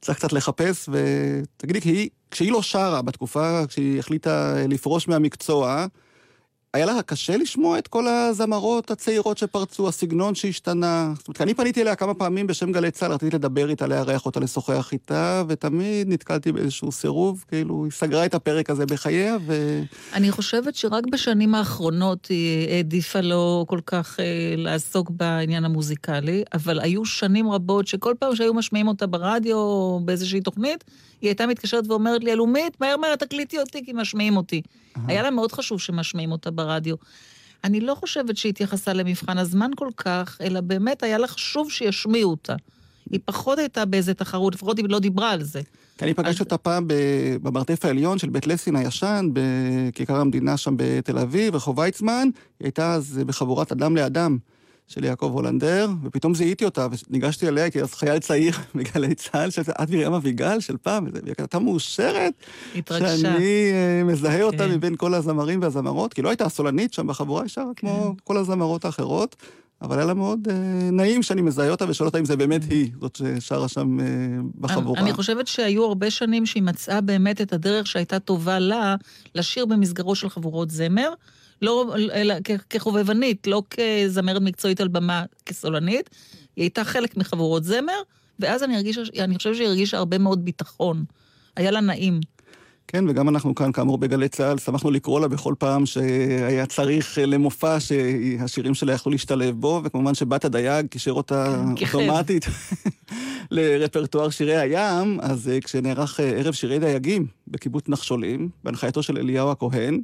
S6: צריך קצת לחפש, ותגידי, כשהיא לא שרה בתקופה, כשהיא החליטה לפרוש מהמקצוע, היה לה קשה לשמוע את כל הזמרות הצעירות שפרצו, הסגנון שהשתנה. זאת אומרת, אני פניתי אליה כמה פעמים בשם גלי צה"ל, רציתי לדבר איתה, לארח אותה, לשוחח איתה, ותמיד נתקלתי באיזשהו סירוב, כאילו, היא סגרה את הפרק הזה בחייה, ו...
S7: אני חושבת שרק בשנים האחרונות היא העדיפה לא כל כך אה, לעסוק בעניין המוזיקלי, אבל היו שנים רבות שכל פעם שהיו משמיעים אותה ברדיו או באיזושהי תוכנית, היא הייתה מתקשרת ואומרת לי, אלומית, מהר מהר תקליטי אותי כי משמיעים אותי. היה לה מאוד חשוב שמשמיעים אותה ברדיו. אני לא חושבת שהיא התייחסה למבחן הזמן כל כך, אלא באמת היה לה חשוב שישמיעו אותה. היא פחות הייתה באיזה תחרות, לפחות היא לא דיברה על זה.
S6: כי אני פגשתי אותה פעם במרתף העליון של בית לסין הישן, בכיכר המדינה שם בתל אביב, רחוב ויצמן. היא הייתה אז בחבורת אדם לאדם של יעקב הולנדר, ופתאום זיהיתי אותה, וניגשתי אליה, הייתי אז חייל צעיר <laughs> בגלי צה"ל, שאלתי, את מרים אביגל של פעם, והיא הייתה מאושרת,
S7: התרגשה.
S6: שאני אה, מזהה אותה
S7: כן.
S6: מבין כל הזמרים והזמרות, כי לא הייתה הסולנית שם בחבורה, היא שרה כמו כל הזמרות האחרות. אבל היה לה מאוד אה, נעים שאני מזהה אותה ושואל אותה אם זה באמת היא, זאת ששרה שם אה, בחבורה.
S7: אני, חושבת שהיו הרבה שנים שהיא מצאה באמת את הדרך שהייתה טובה לה לשיר במסגרות של חבורות זמר, לא, אלא כחובבנית, לא כזמרת מקצועית על במה, כסולנית. היא הייתה חלק מחבורות זמר, ואז אני, הרגישה, אני חושבת שהיא הרגישה הרבה מאוד ביטחון. היה לה נעים.
S6: כן, וגם אנחנו כאן, כאמור, בגלי צה"ל, שמחנו לקרוא לה בכל פעם שהיה צריך אה, למופע שהשירים שלה יכלו להשתלב בו, וכמובן שבת הדייג קישר אותה
S7: כיכב.
S6: אוטומטית <laughs> לרפרטואר שירי הים, אז אה, כשנערך אה, ערב שירי דייגים בקיבוץ נחשולים, בהנחייתו של אליהו הכהן,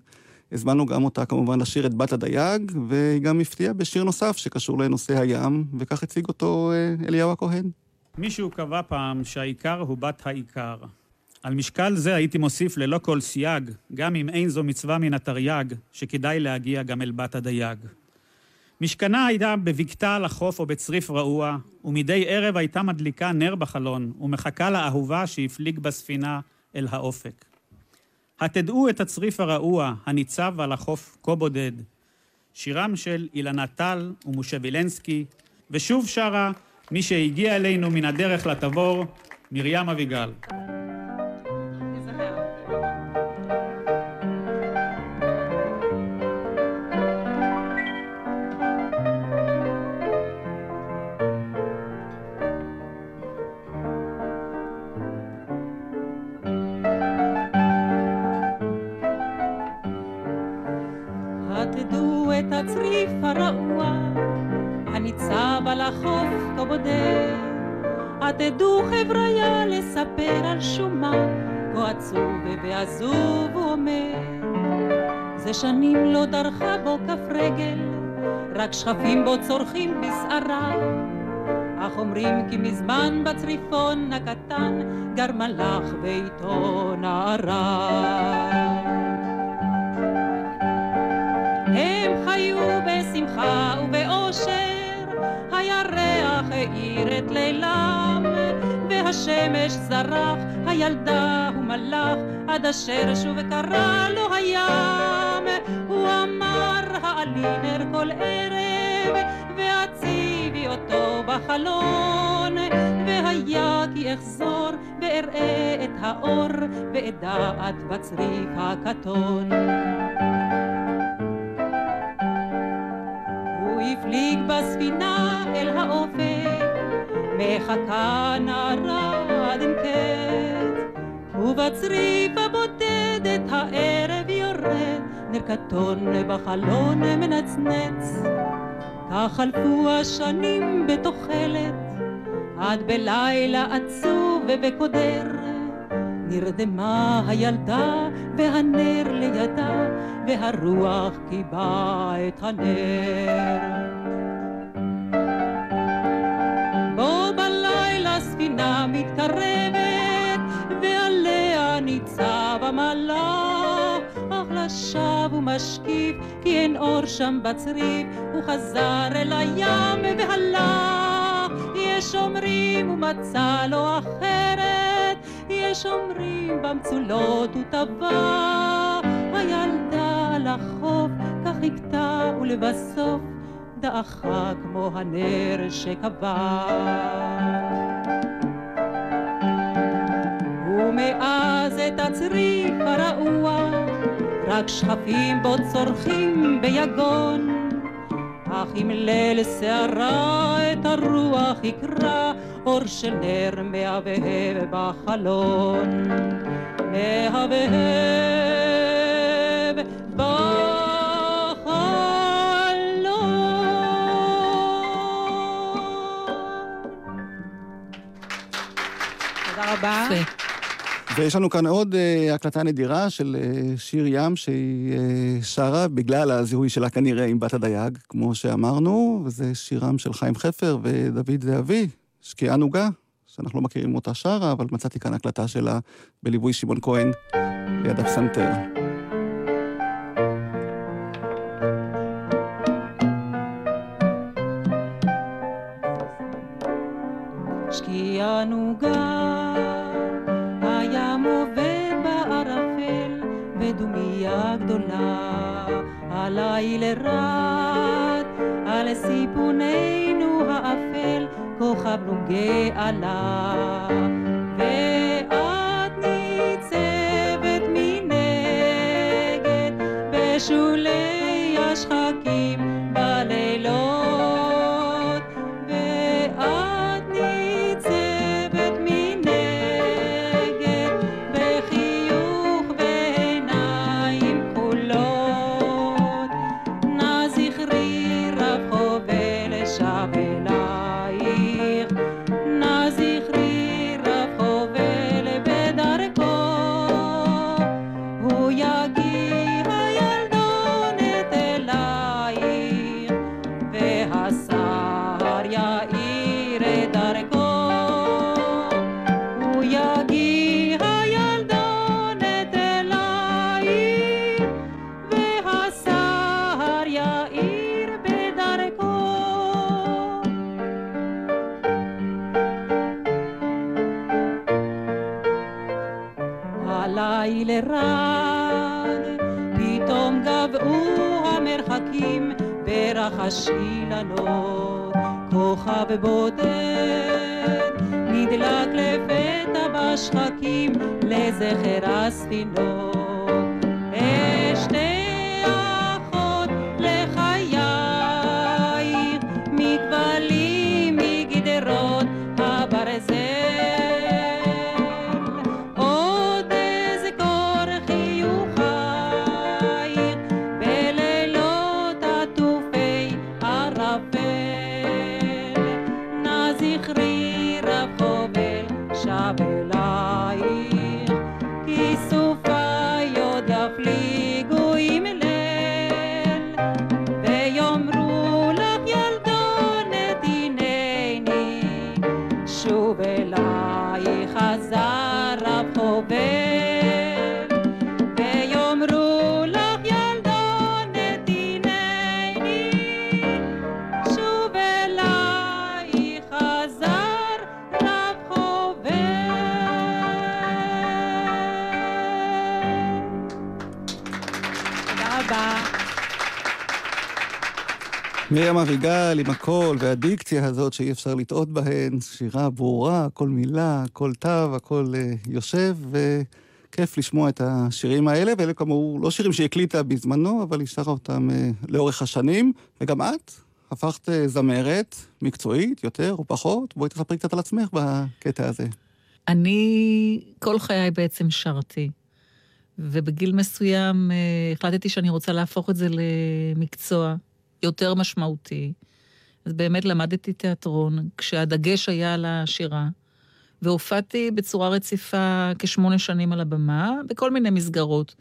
S6: הזמנו גם אותה כמובן לשיר את בת הדייג, והיא גם הפתיעה בשיר נוסף שקשור לנושא הים, וכך הציג אותו אה, אליהו הכהן.
S12: מישהו קבע פעם שהעיקר הוא בת העיקר. על משקל זה הייתי מוסיף ללא כל סייג, גם אם אין זו מצווה מן התרי"ג, שכדאי להגיע גם אל בת הדייג. משכנה הייתה בבקתה על החוף או בצריף רעוע, ומדי ערב הייתה מדליקה נר בחלון, ומחכה לאהובה שהפליג בספינה אל האופק. התדעו את הצריף הרעוע הניצב על החוף כה בודד. שירם של אילנה טל ומשה וילנסקי, ושוב שרה מי שהגיע אלינו מן הדרך לתבור, מרים אביגל.
S5: אך אומרים כי מזמן בצריפון הקטן גר מלאך ואיתו נערה. הם חיו בשמחה ובאושר, הירח האיר את לילם, והשמש זרח, הילדה הוא מלאך, עד אשר שוב קרא לו הים. הוא אמר העלי נר כל ערב, בחלון, והיה כי אחזור ואראה את האור, ואדעת בצריף הכתון. הוא הפליג בספינה אל האופק, מחכה נערה עד אין קץ, ובצריף הבודדת הערב יורד, נר קטון בחלון מנצנץ. כך חלפו השנים בתוחלת, עד בלילה עצוב וקודר, נרדמה הילדה והנר לידה, והרוח קיבה את הנר. הספינה מתקרבת, ועליה ניצב המלאך. אך לשווא ומשקיף, כי אין אור שם בצריף, הוא חזר אל הים והלך. יש אומרים הוא מצא לו אחרת, יש אומרים במצולות הוא טבע. הילדה על החוף כך חיכתה ולבסוף דעכה כמו הנר שקבע. ומאז את הצריף הרעוע, רק שכפים בו צורכים ביגון. אך אם ליל שערה את הרוח יקרא, אור של נר מהבהב בחלון. מהבהב בחלון.
S4: תודה רבה.
S6: ויש לנו כאן עוד uh, הקלטה נדירה של uh, שיר ים שהיא uh, שרה בגלל הזיהוי שלה כנראה עם בת הדייג, כמו שאמרנו, וזה שירם של חיים חפר ודוד זהבי, שקיעה נוגה, שאנחנו לא מכירים אותה שרה, אבל מצאתי כאן הקלטה שלה בליווי שמעון כהן ליד הפסנתר.
S5: הליל רד, על סיפוננו האפל, כוכב נוגה עלה. zecher astino
S6: מרים אביגל עם הקול והדיקציה הזאת שאי אפשר לטעות בהן, שירה ברורה, כל מילה, כל תו, הכל uh, יושב, וכיף לשמוע את השירים האלה, ואלה כאמור לא שירים שהיא הקליטה בזמנו, אבל היא שרה אותם uh, לאורך השנים, וגם את הפכת uh, זמרת מקצועית, יותר או פחות. בואי תספרי קצת על עצמך בקטע הזה.
S7: אני כל חיי בעצם שרתי. ובגיל מסוים החלטתי שאני רוצה להפוך את זה למקצוע. יותר משמעותי. אז באמת למדתי תיאטרון, כשהדגש היה על השירה, והופעתי בצורה רציפה כשמונה שנים על הבמה, בכל מיני מסגרות.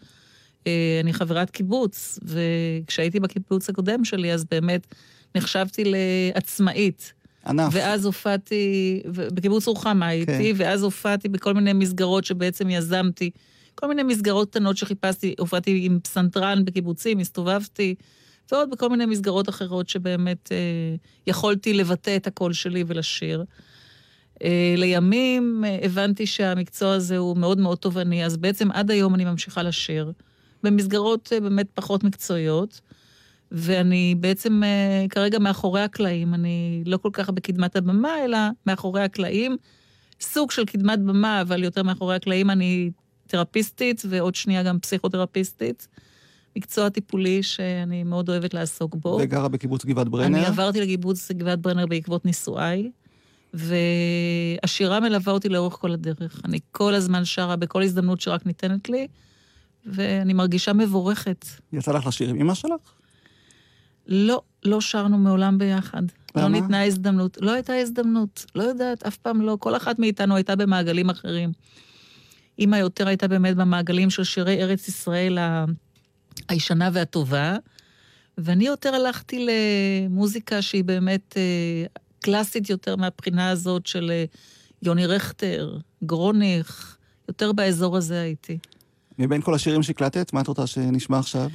S7: אה, אני חברת קיבוץ, וכשהייתי בקיבוץ הקודם שלי, אז באמת נחשבתי לעצמאית.
S6: ענף.
S7: ואז הופעתי, בקיבוץ רוחמה הייתי, כן. ואז הופעתי בכל מיני מסגרות שבעצם יזמתי. כל מיני מסגרות קטנות שחיפשתי, הופעתי עם פסנתרן בקיבוצים, הסתובבתי. ועוד בכל מיני מסגרות אחרות שבאמת אה, יכולתי לבטא את הקול שלי ולשיר. אה, לימים אה, הבנתי שהמקצוע הזה הוא מאוד מאוד תובעני, אז בעצם עד היום אני ממשיכה לשיר, במסגרות אה, באמת פחות מקצועיות, ואני בעצם אה, כרגע מאחורי הקלעים, אני לא כל כך בקדמת הבמה, אלא מאחורי הקלעים. סוג של קדמת במה, אבל יותר מאחורי הקלעים אני תרפיסטית, ועוד שנייה גם פסיכותרפיסטית. מקצוע טיפולי שאני מאוד אוהבת לעסוק בו.
S6: וגרה בקיבוץ גבעת ברנר?
S7: אני עברתי לקיבוץ גבעת ברנר בעקבות נישואיי, והשירה מלווה אותי לאורך כל הדרך. אני כל הזמן שרה בכל הזדמנות שרק ניתנת לי, ואני מרגישה מבורכת.
S6: יצא לך לשיר עם אמא שלך?
S7: לא, לא שרנו מעולם ביחד. לא למה? לא ניתנה הזדמנות. לא הייתה הזדמנות. לא יודעת, אף פעם לא. כל אחת מאיתנו הייתה במעגלים אחרים. אימא יותר הייתה באמת במעגלים של שירי ארץ ישראל הישנה והטובה, ואני יותר הלכתי למוזיקה שהיא באמת אה, קלאסית יותר מהבחינה הזאת של אה, יוני רכטר, גרוניך, יותר באזור הזה הייתי.
S6: מבין כל השירים שהקלטת, מה את רוצה שנשמע עכשיו?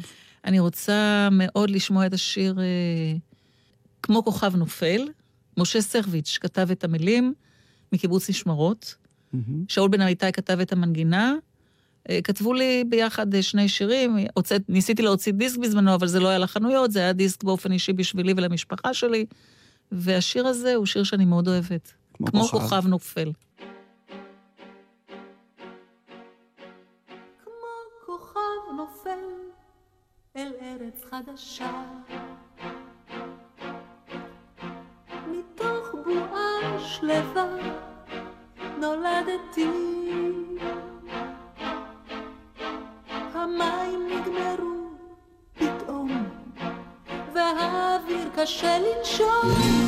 S7: אני רוצה מאוד לשמוע את השיר אה, כמו כוכב נופל. משה סרביץ' כתב את המילים מקיבוץ נשמרות. Mm-hmm. שאול בן אמיתי כתב את המנגינה, כתבו לי ביחד אה, שני שירים, הוצאת, ניסיתי להוציא דיסק בזמנו, אבל זה לא היה לחנויות, זה היה דיסק באופן אישי בשבילי ולמשפחה שלי, והשיר הזה הוא שיר שאני מאוד אוהבת. כמו, כמו כוכב. כוכב נופל. אל ארץ חדשה. מתוך בועה שלווה נולדתי קשה לנשום.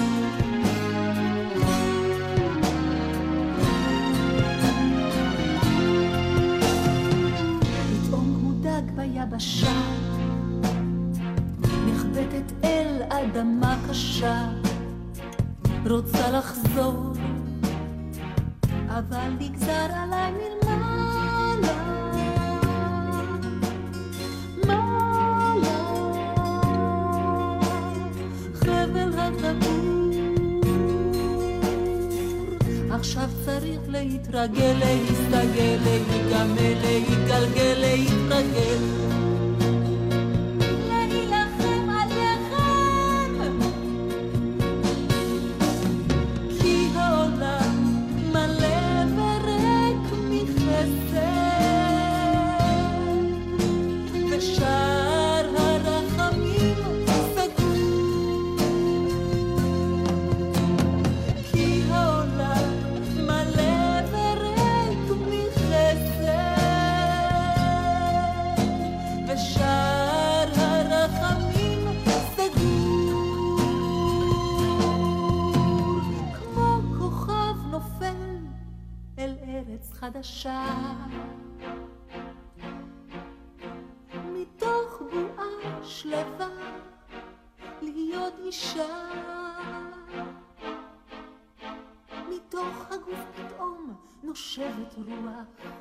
S13: מתוך הגוף פתאום נושבת רוח,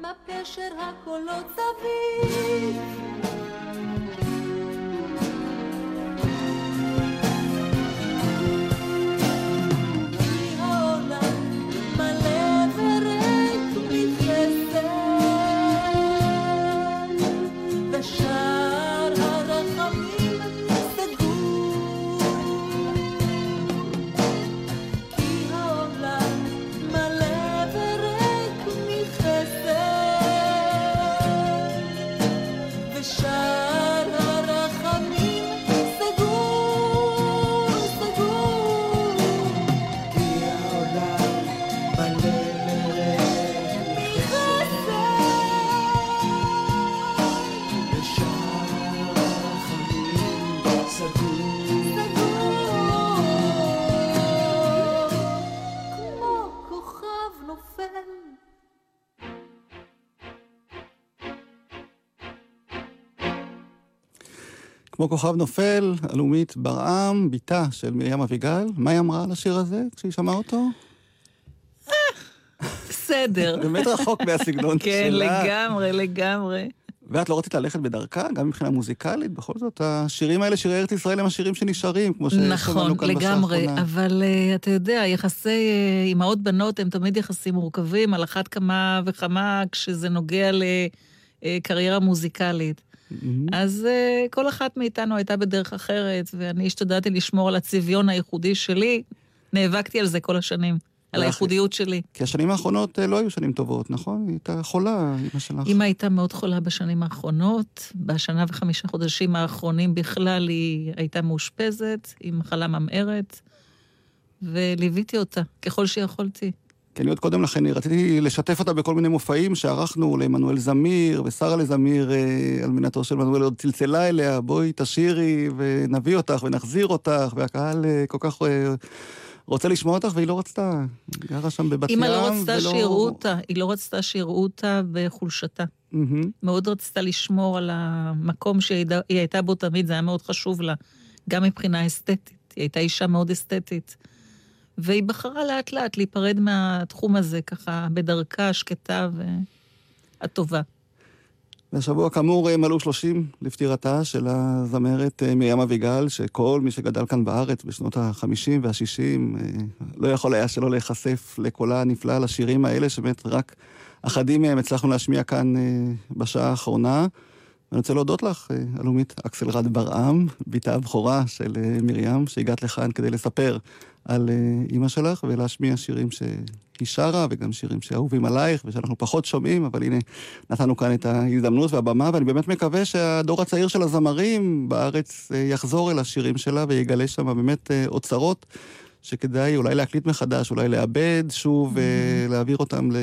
S13: מה פשר הקולות סביב? כמו כוכב נופל,
S6: אלומית ברעם, בתה של מרים אביגל. מה היא אמרה על השיר הזה כשהיא שמעה אותו?
S7: בסדר.
S6: באמת רחוק מהסגנון <laughs>
S7: כן,
S6: שלה.
S7: לגמרי, לגמרי.
S6: ואת לא רצית ללכת בדרכה, גם מבחינה מוזיקלית? בכל זאת, השירים האלה, שירי ארץ ישראל, הם השירים שנשארים, כמו ששמענו
S7: נכון,
S6: כאן בשעה
S7: לגמרי,
S6: האחרונה.
S7: אבל uh, אתה יודע, יחסי uh, אימהות-בנות הם תמיד יחסים מורכבים, על אחת כמה וכמה כשזה נוגע לקריירה מוזיקלית. אז uh, כל אחת מאיתנו הייתה בדרך אחרת, ואני השתדלתי לשמור על הצביון הייחודי שלי. נאבקתי על זה כל השנים, על הייחודיות שלי.
S6: כי השנים האחרונות אה, לא היו שנים טובות, נכון? היא הייתה חולה, אמא שלך.
S7: אמא הייתה מאוד חולה בשנים האחרונות, בשנה וחמישה חודשים האחרונים בכלל היא הייתה מאושפזת עם מחלה ממארת, וליוויתי אותה ככל שיכולתי.
S6: כי אני עוד קודם לכן רציתי לשתף אותה בכל מיני מופעים שערכנו לעמנואל זמיר ושרה לזמיר, אה, אלמנתו של מנואל עוד צלצלה אליה, בואי תשירי ונביא אותך ונחזיר אותך, והקהל אה, כל כך אה, רוצה לשמוע אותך והיא לא רצתה. היא גרה שם בבת ים.
S7: אמא לא רצתה
S6: ולא-
S7: שיראו אותה, היא לא רצתה שיראו אותה בחולשתה.
S6: מהמם.
S7: מאוד רצתה לשמור על המקום שהיא הייתה- היא הייתה בו תמיד, זה היה מאוד חשוב לה, גם מבחינה אסתטית. היא הייתה אישה מאוד אסתטית. והיא בחרה לאט לאט להיפרד מהתחום הזה, ככה, בדרכה השקטה והטובה.
S6: והשבוע כאמור אה, מלאו 30 לפטירתה של הזמרת אה, מרים אביגל, שכל מי שגדל כאן בארץ בשנות ה-50 וה-60 לא יכול היה שלא להיחשף לקולה הנפלא לשירים האלה, שבאמת רק אחדים מהם הצלחנו להשמיע כאן אה, בשעה האחרונה. אני רוצה להודות לך, אה, אלומית אקסלרד ברעם, בתה הבכורה של אה, מרים, שהגעת לכאן כדי לספר על אה, אימא שלך ולהשמיע שירים שהיא שרה, וגם שירים שאהובים עלייך ושאנחנו פחות שומעים, אבל הנה, נתנו כאן את ההזדמנות והבמה, ואני באמת מקווה שהדור הצעיר של הזמרים בארץ אה, יחזור אל השירים שלה ויגלה שם באמת אה, אוצרות. שכדאי אולי להקליט מחדש, אולי לעבד שוב, ולהעביר אותם ל...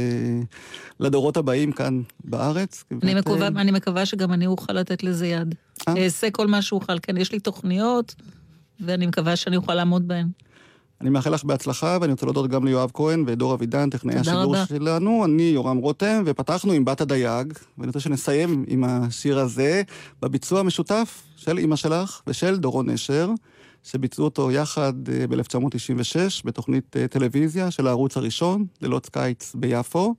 S6: לדורות הבאים כאן בארץ.
S7: אני
S6: באמת,
S7: מקווה,
S6: אה,
S7: אני מקווה שגם אני אוכל לתת לזה יד.
S6: אה.
S7: אעשה כל מה שאוכל. כן, יש לי תוכניות, ואני מקווה שאני אוכל לעמוד בהן.
S6: אני מאחל לך בהצלחה, ואני רוצה להודות גם ליואב כהן ודור אבידן, טכנאי השידור
S7: רבה.
S6: שלנו. אני יורם רותם, ופתחנו עם בת הדייג, ואני רוצה שנסיים עם השיר הזה, בביצוע המשותף של אימא שלך ושל דורון נשר, שביצעו אותו יחד אה, ב-1996 בתוכנית אה, טלוויזיה של הערוץ הראשון, לילות קיץ ביפו,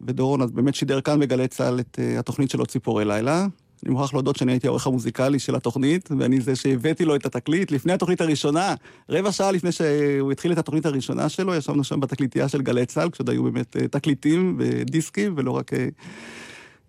S6: ודורון אז באמת שידר כאן בגלי צה"ל את אה, התוכנית שלו ציפורי לילה. אני מוכרח להודות שאני הייתי העורך המוזיקלי של התוכנית, ואני זה שהבאתי לו את התקליט לפני התוכנית הראשונה. רבע שעה לפני שהוא התחיל את התוכנית הראשונה שלו, ישבנו שם בתקליטייה של גלי צה"ל, כשעוד היו באמת אה, תקליטים ודיסקים, ולא רק אה,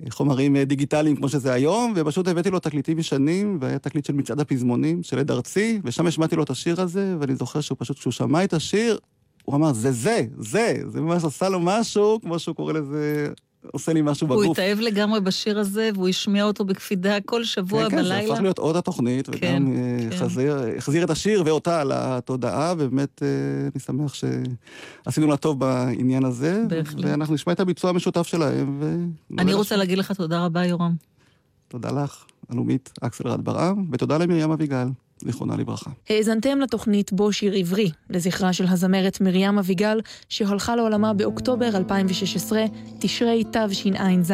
S6: חומרים אה, דיגיטליים כמו שזה היום, ופשוט הבאתי לו תקליטים ישנים, והיה תקליט של מצעד הפזמונים של עד ארצי, ושם השמעתי לו את השיר הזה, ואני זוכר שהוא פשוט, כשהוא שמע את השיר, הוא אמר, זה זה, זה, זה ממש עשה לו משהו, כמו שהוא קורא לזה, עושה לי משהו
S7: הוא
S6: בגוף.
S7: התאהב לגמרי בשיר הזה, והוא השמיע אותו בקפידה כל שבוע
S6: כן, כן, זה
S7: בלילה.
S6: הפך להיות עוד התוכנית, וגם
S7: כן,
S6: אה,
S7: כן.
S6: חזיר- החזיר את השיר ואותה לתודעה, ובאמת אה, אני שמח שעשינו לה טוב בעניין הזה.
S7: בהחלט.
S6: ואנחנו נשמע את הביצוע המשותף שלהם. ו-
S7: אני רוצה להגיד לך תודה רבה, יורם.
S6: תודה לך, אלומית אקסלרד ברעם, ותודה למרים אביגל, זיכרונה לברכה.
S4: האזנתם לתוכנית בו שיר עברי, לזכרה של הזמרת מרים אביגל, שהלכה לעולמה באוקטובר 2016, תשרי תשע"ז.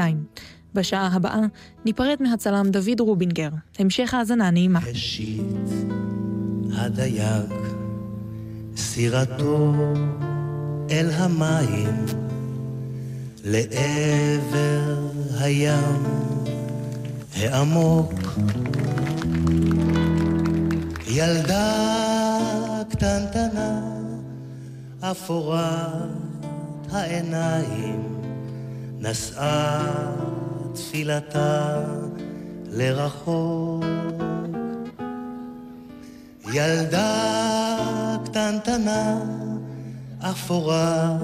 S4: בשעה הבאה ניפרד מהצלם דוד רובינגר. המשך האזנה נעימה.
S14: הדייג, סירתו אל המים, לעבר הים העמוק. ילדה קטנטנה, אפורת העיניים, נשאה תפילתה לרחוק. ילדה קטנטנה, אפורת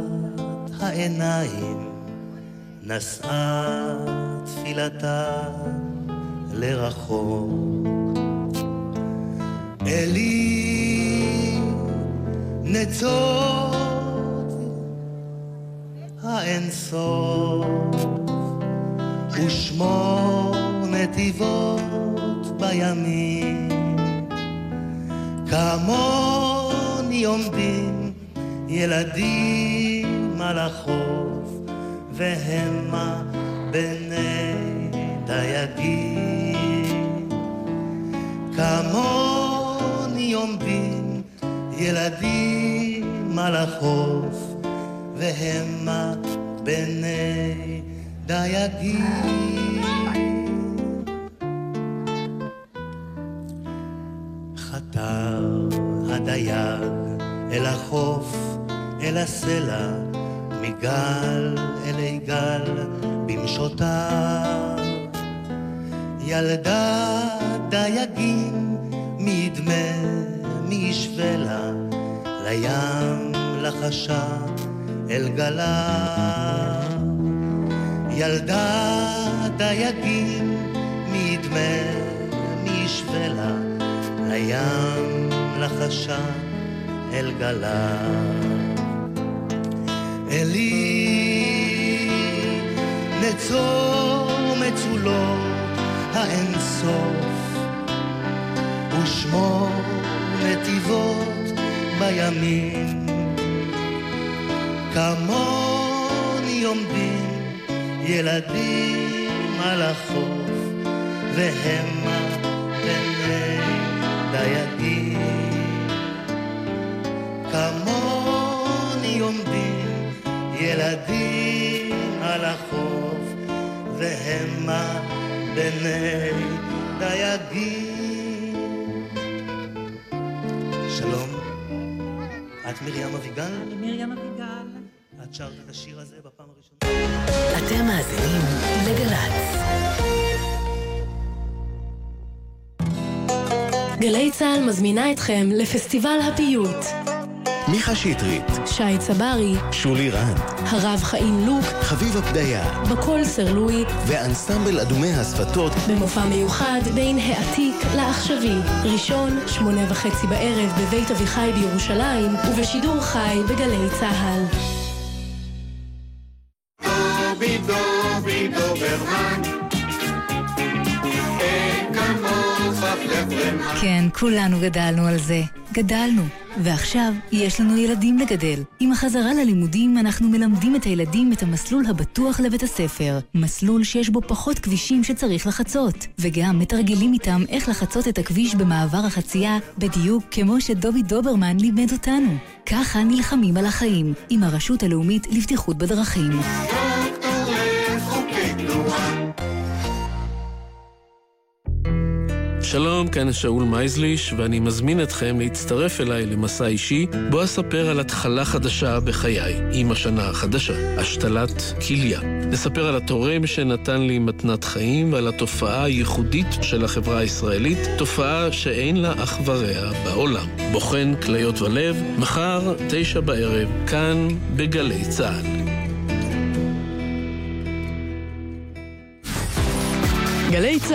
S14: העיניים, נשאה תפילתה לרחוק. אלי נצות האינסוף ושמור נתיבות בימים. כמוני עומדים ילדים על החוף והמה בני דייגים. כמוני ילדים על החוף והמה בני דייגים חתר הדייג אל החוף, אל הסלע, מגל אלי גל במשותיו. ילדה דייגים, מי ידמה, מי ישווה לה, לים לחשה אל גליו. ילדה דייגים, מי ידמה, מי ישווה לה, לים לחשה אל גליו. אלי נצור מצולות האינסוף ושמור נתיבות בימים. כמוני עומדים ילדים על החוף והמה בני דייגים. כמוני עומדים ילדים על החוף והמה בני דייגים שלום, את מרים אביגל?
S7: אני מרים אביגל.
S14: את שרת את השיר הזה בפעם הראשונה?
S3: אתם מאזינים לגל"צ.
S15: גלי צה"ל מזמינה אתכם לפסטיבל הפיוט.
S16: מיכה שטרית,
S15: שי צברי,
S16: שולי רנד,
S15: הרב חיים לוק,
S16: חביבה פדיה
S15: בקול סרלוי,
S16: ואנסמבל אדומי השפתות
S15: במופע מיוחד בין העתיק לעכשווי. ראשון, שמונה וחצי בערב בבית אביחי בירושלים, ובשידור חי בגלי צה"ל.
S17: כולנו גדלנו על זה. גדלנו. ועכשיו יש לנו ילדים לגדל. עם החזרה ללימודים אנחנו מלמדים את הילדים את המסלול הבטוח לבית הספר. מסלול שיש בו פחות כבישים שצריך לחצות. וגם מתרגלים איתם איך לחצות את הכביש במעבר החצייה, בדיוק כמו שדובי דוברמן לימד אותנו. ככה נלחמים על החיים, עם הרשות הלאומית לבטיחות בדרכים.
S18: שלום, כאן שאול מייזליש, ואני מזמין אתכם להצטרף אליי למסע אישי, בו אספר על התחלה חדשה בחיי, עם השנה החדשה, השתלת כליה. נספר על התורם שנתן לי מתנת חיים ועל התופעה הייחודית של החברה הישראלית, תופעה שאין לה אח ורע בעולם. בוחן כליות ולב, מחר, תשע בערב, כאן, בגלי צה"ל.
S15: גלי צה"ל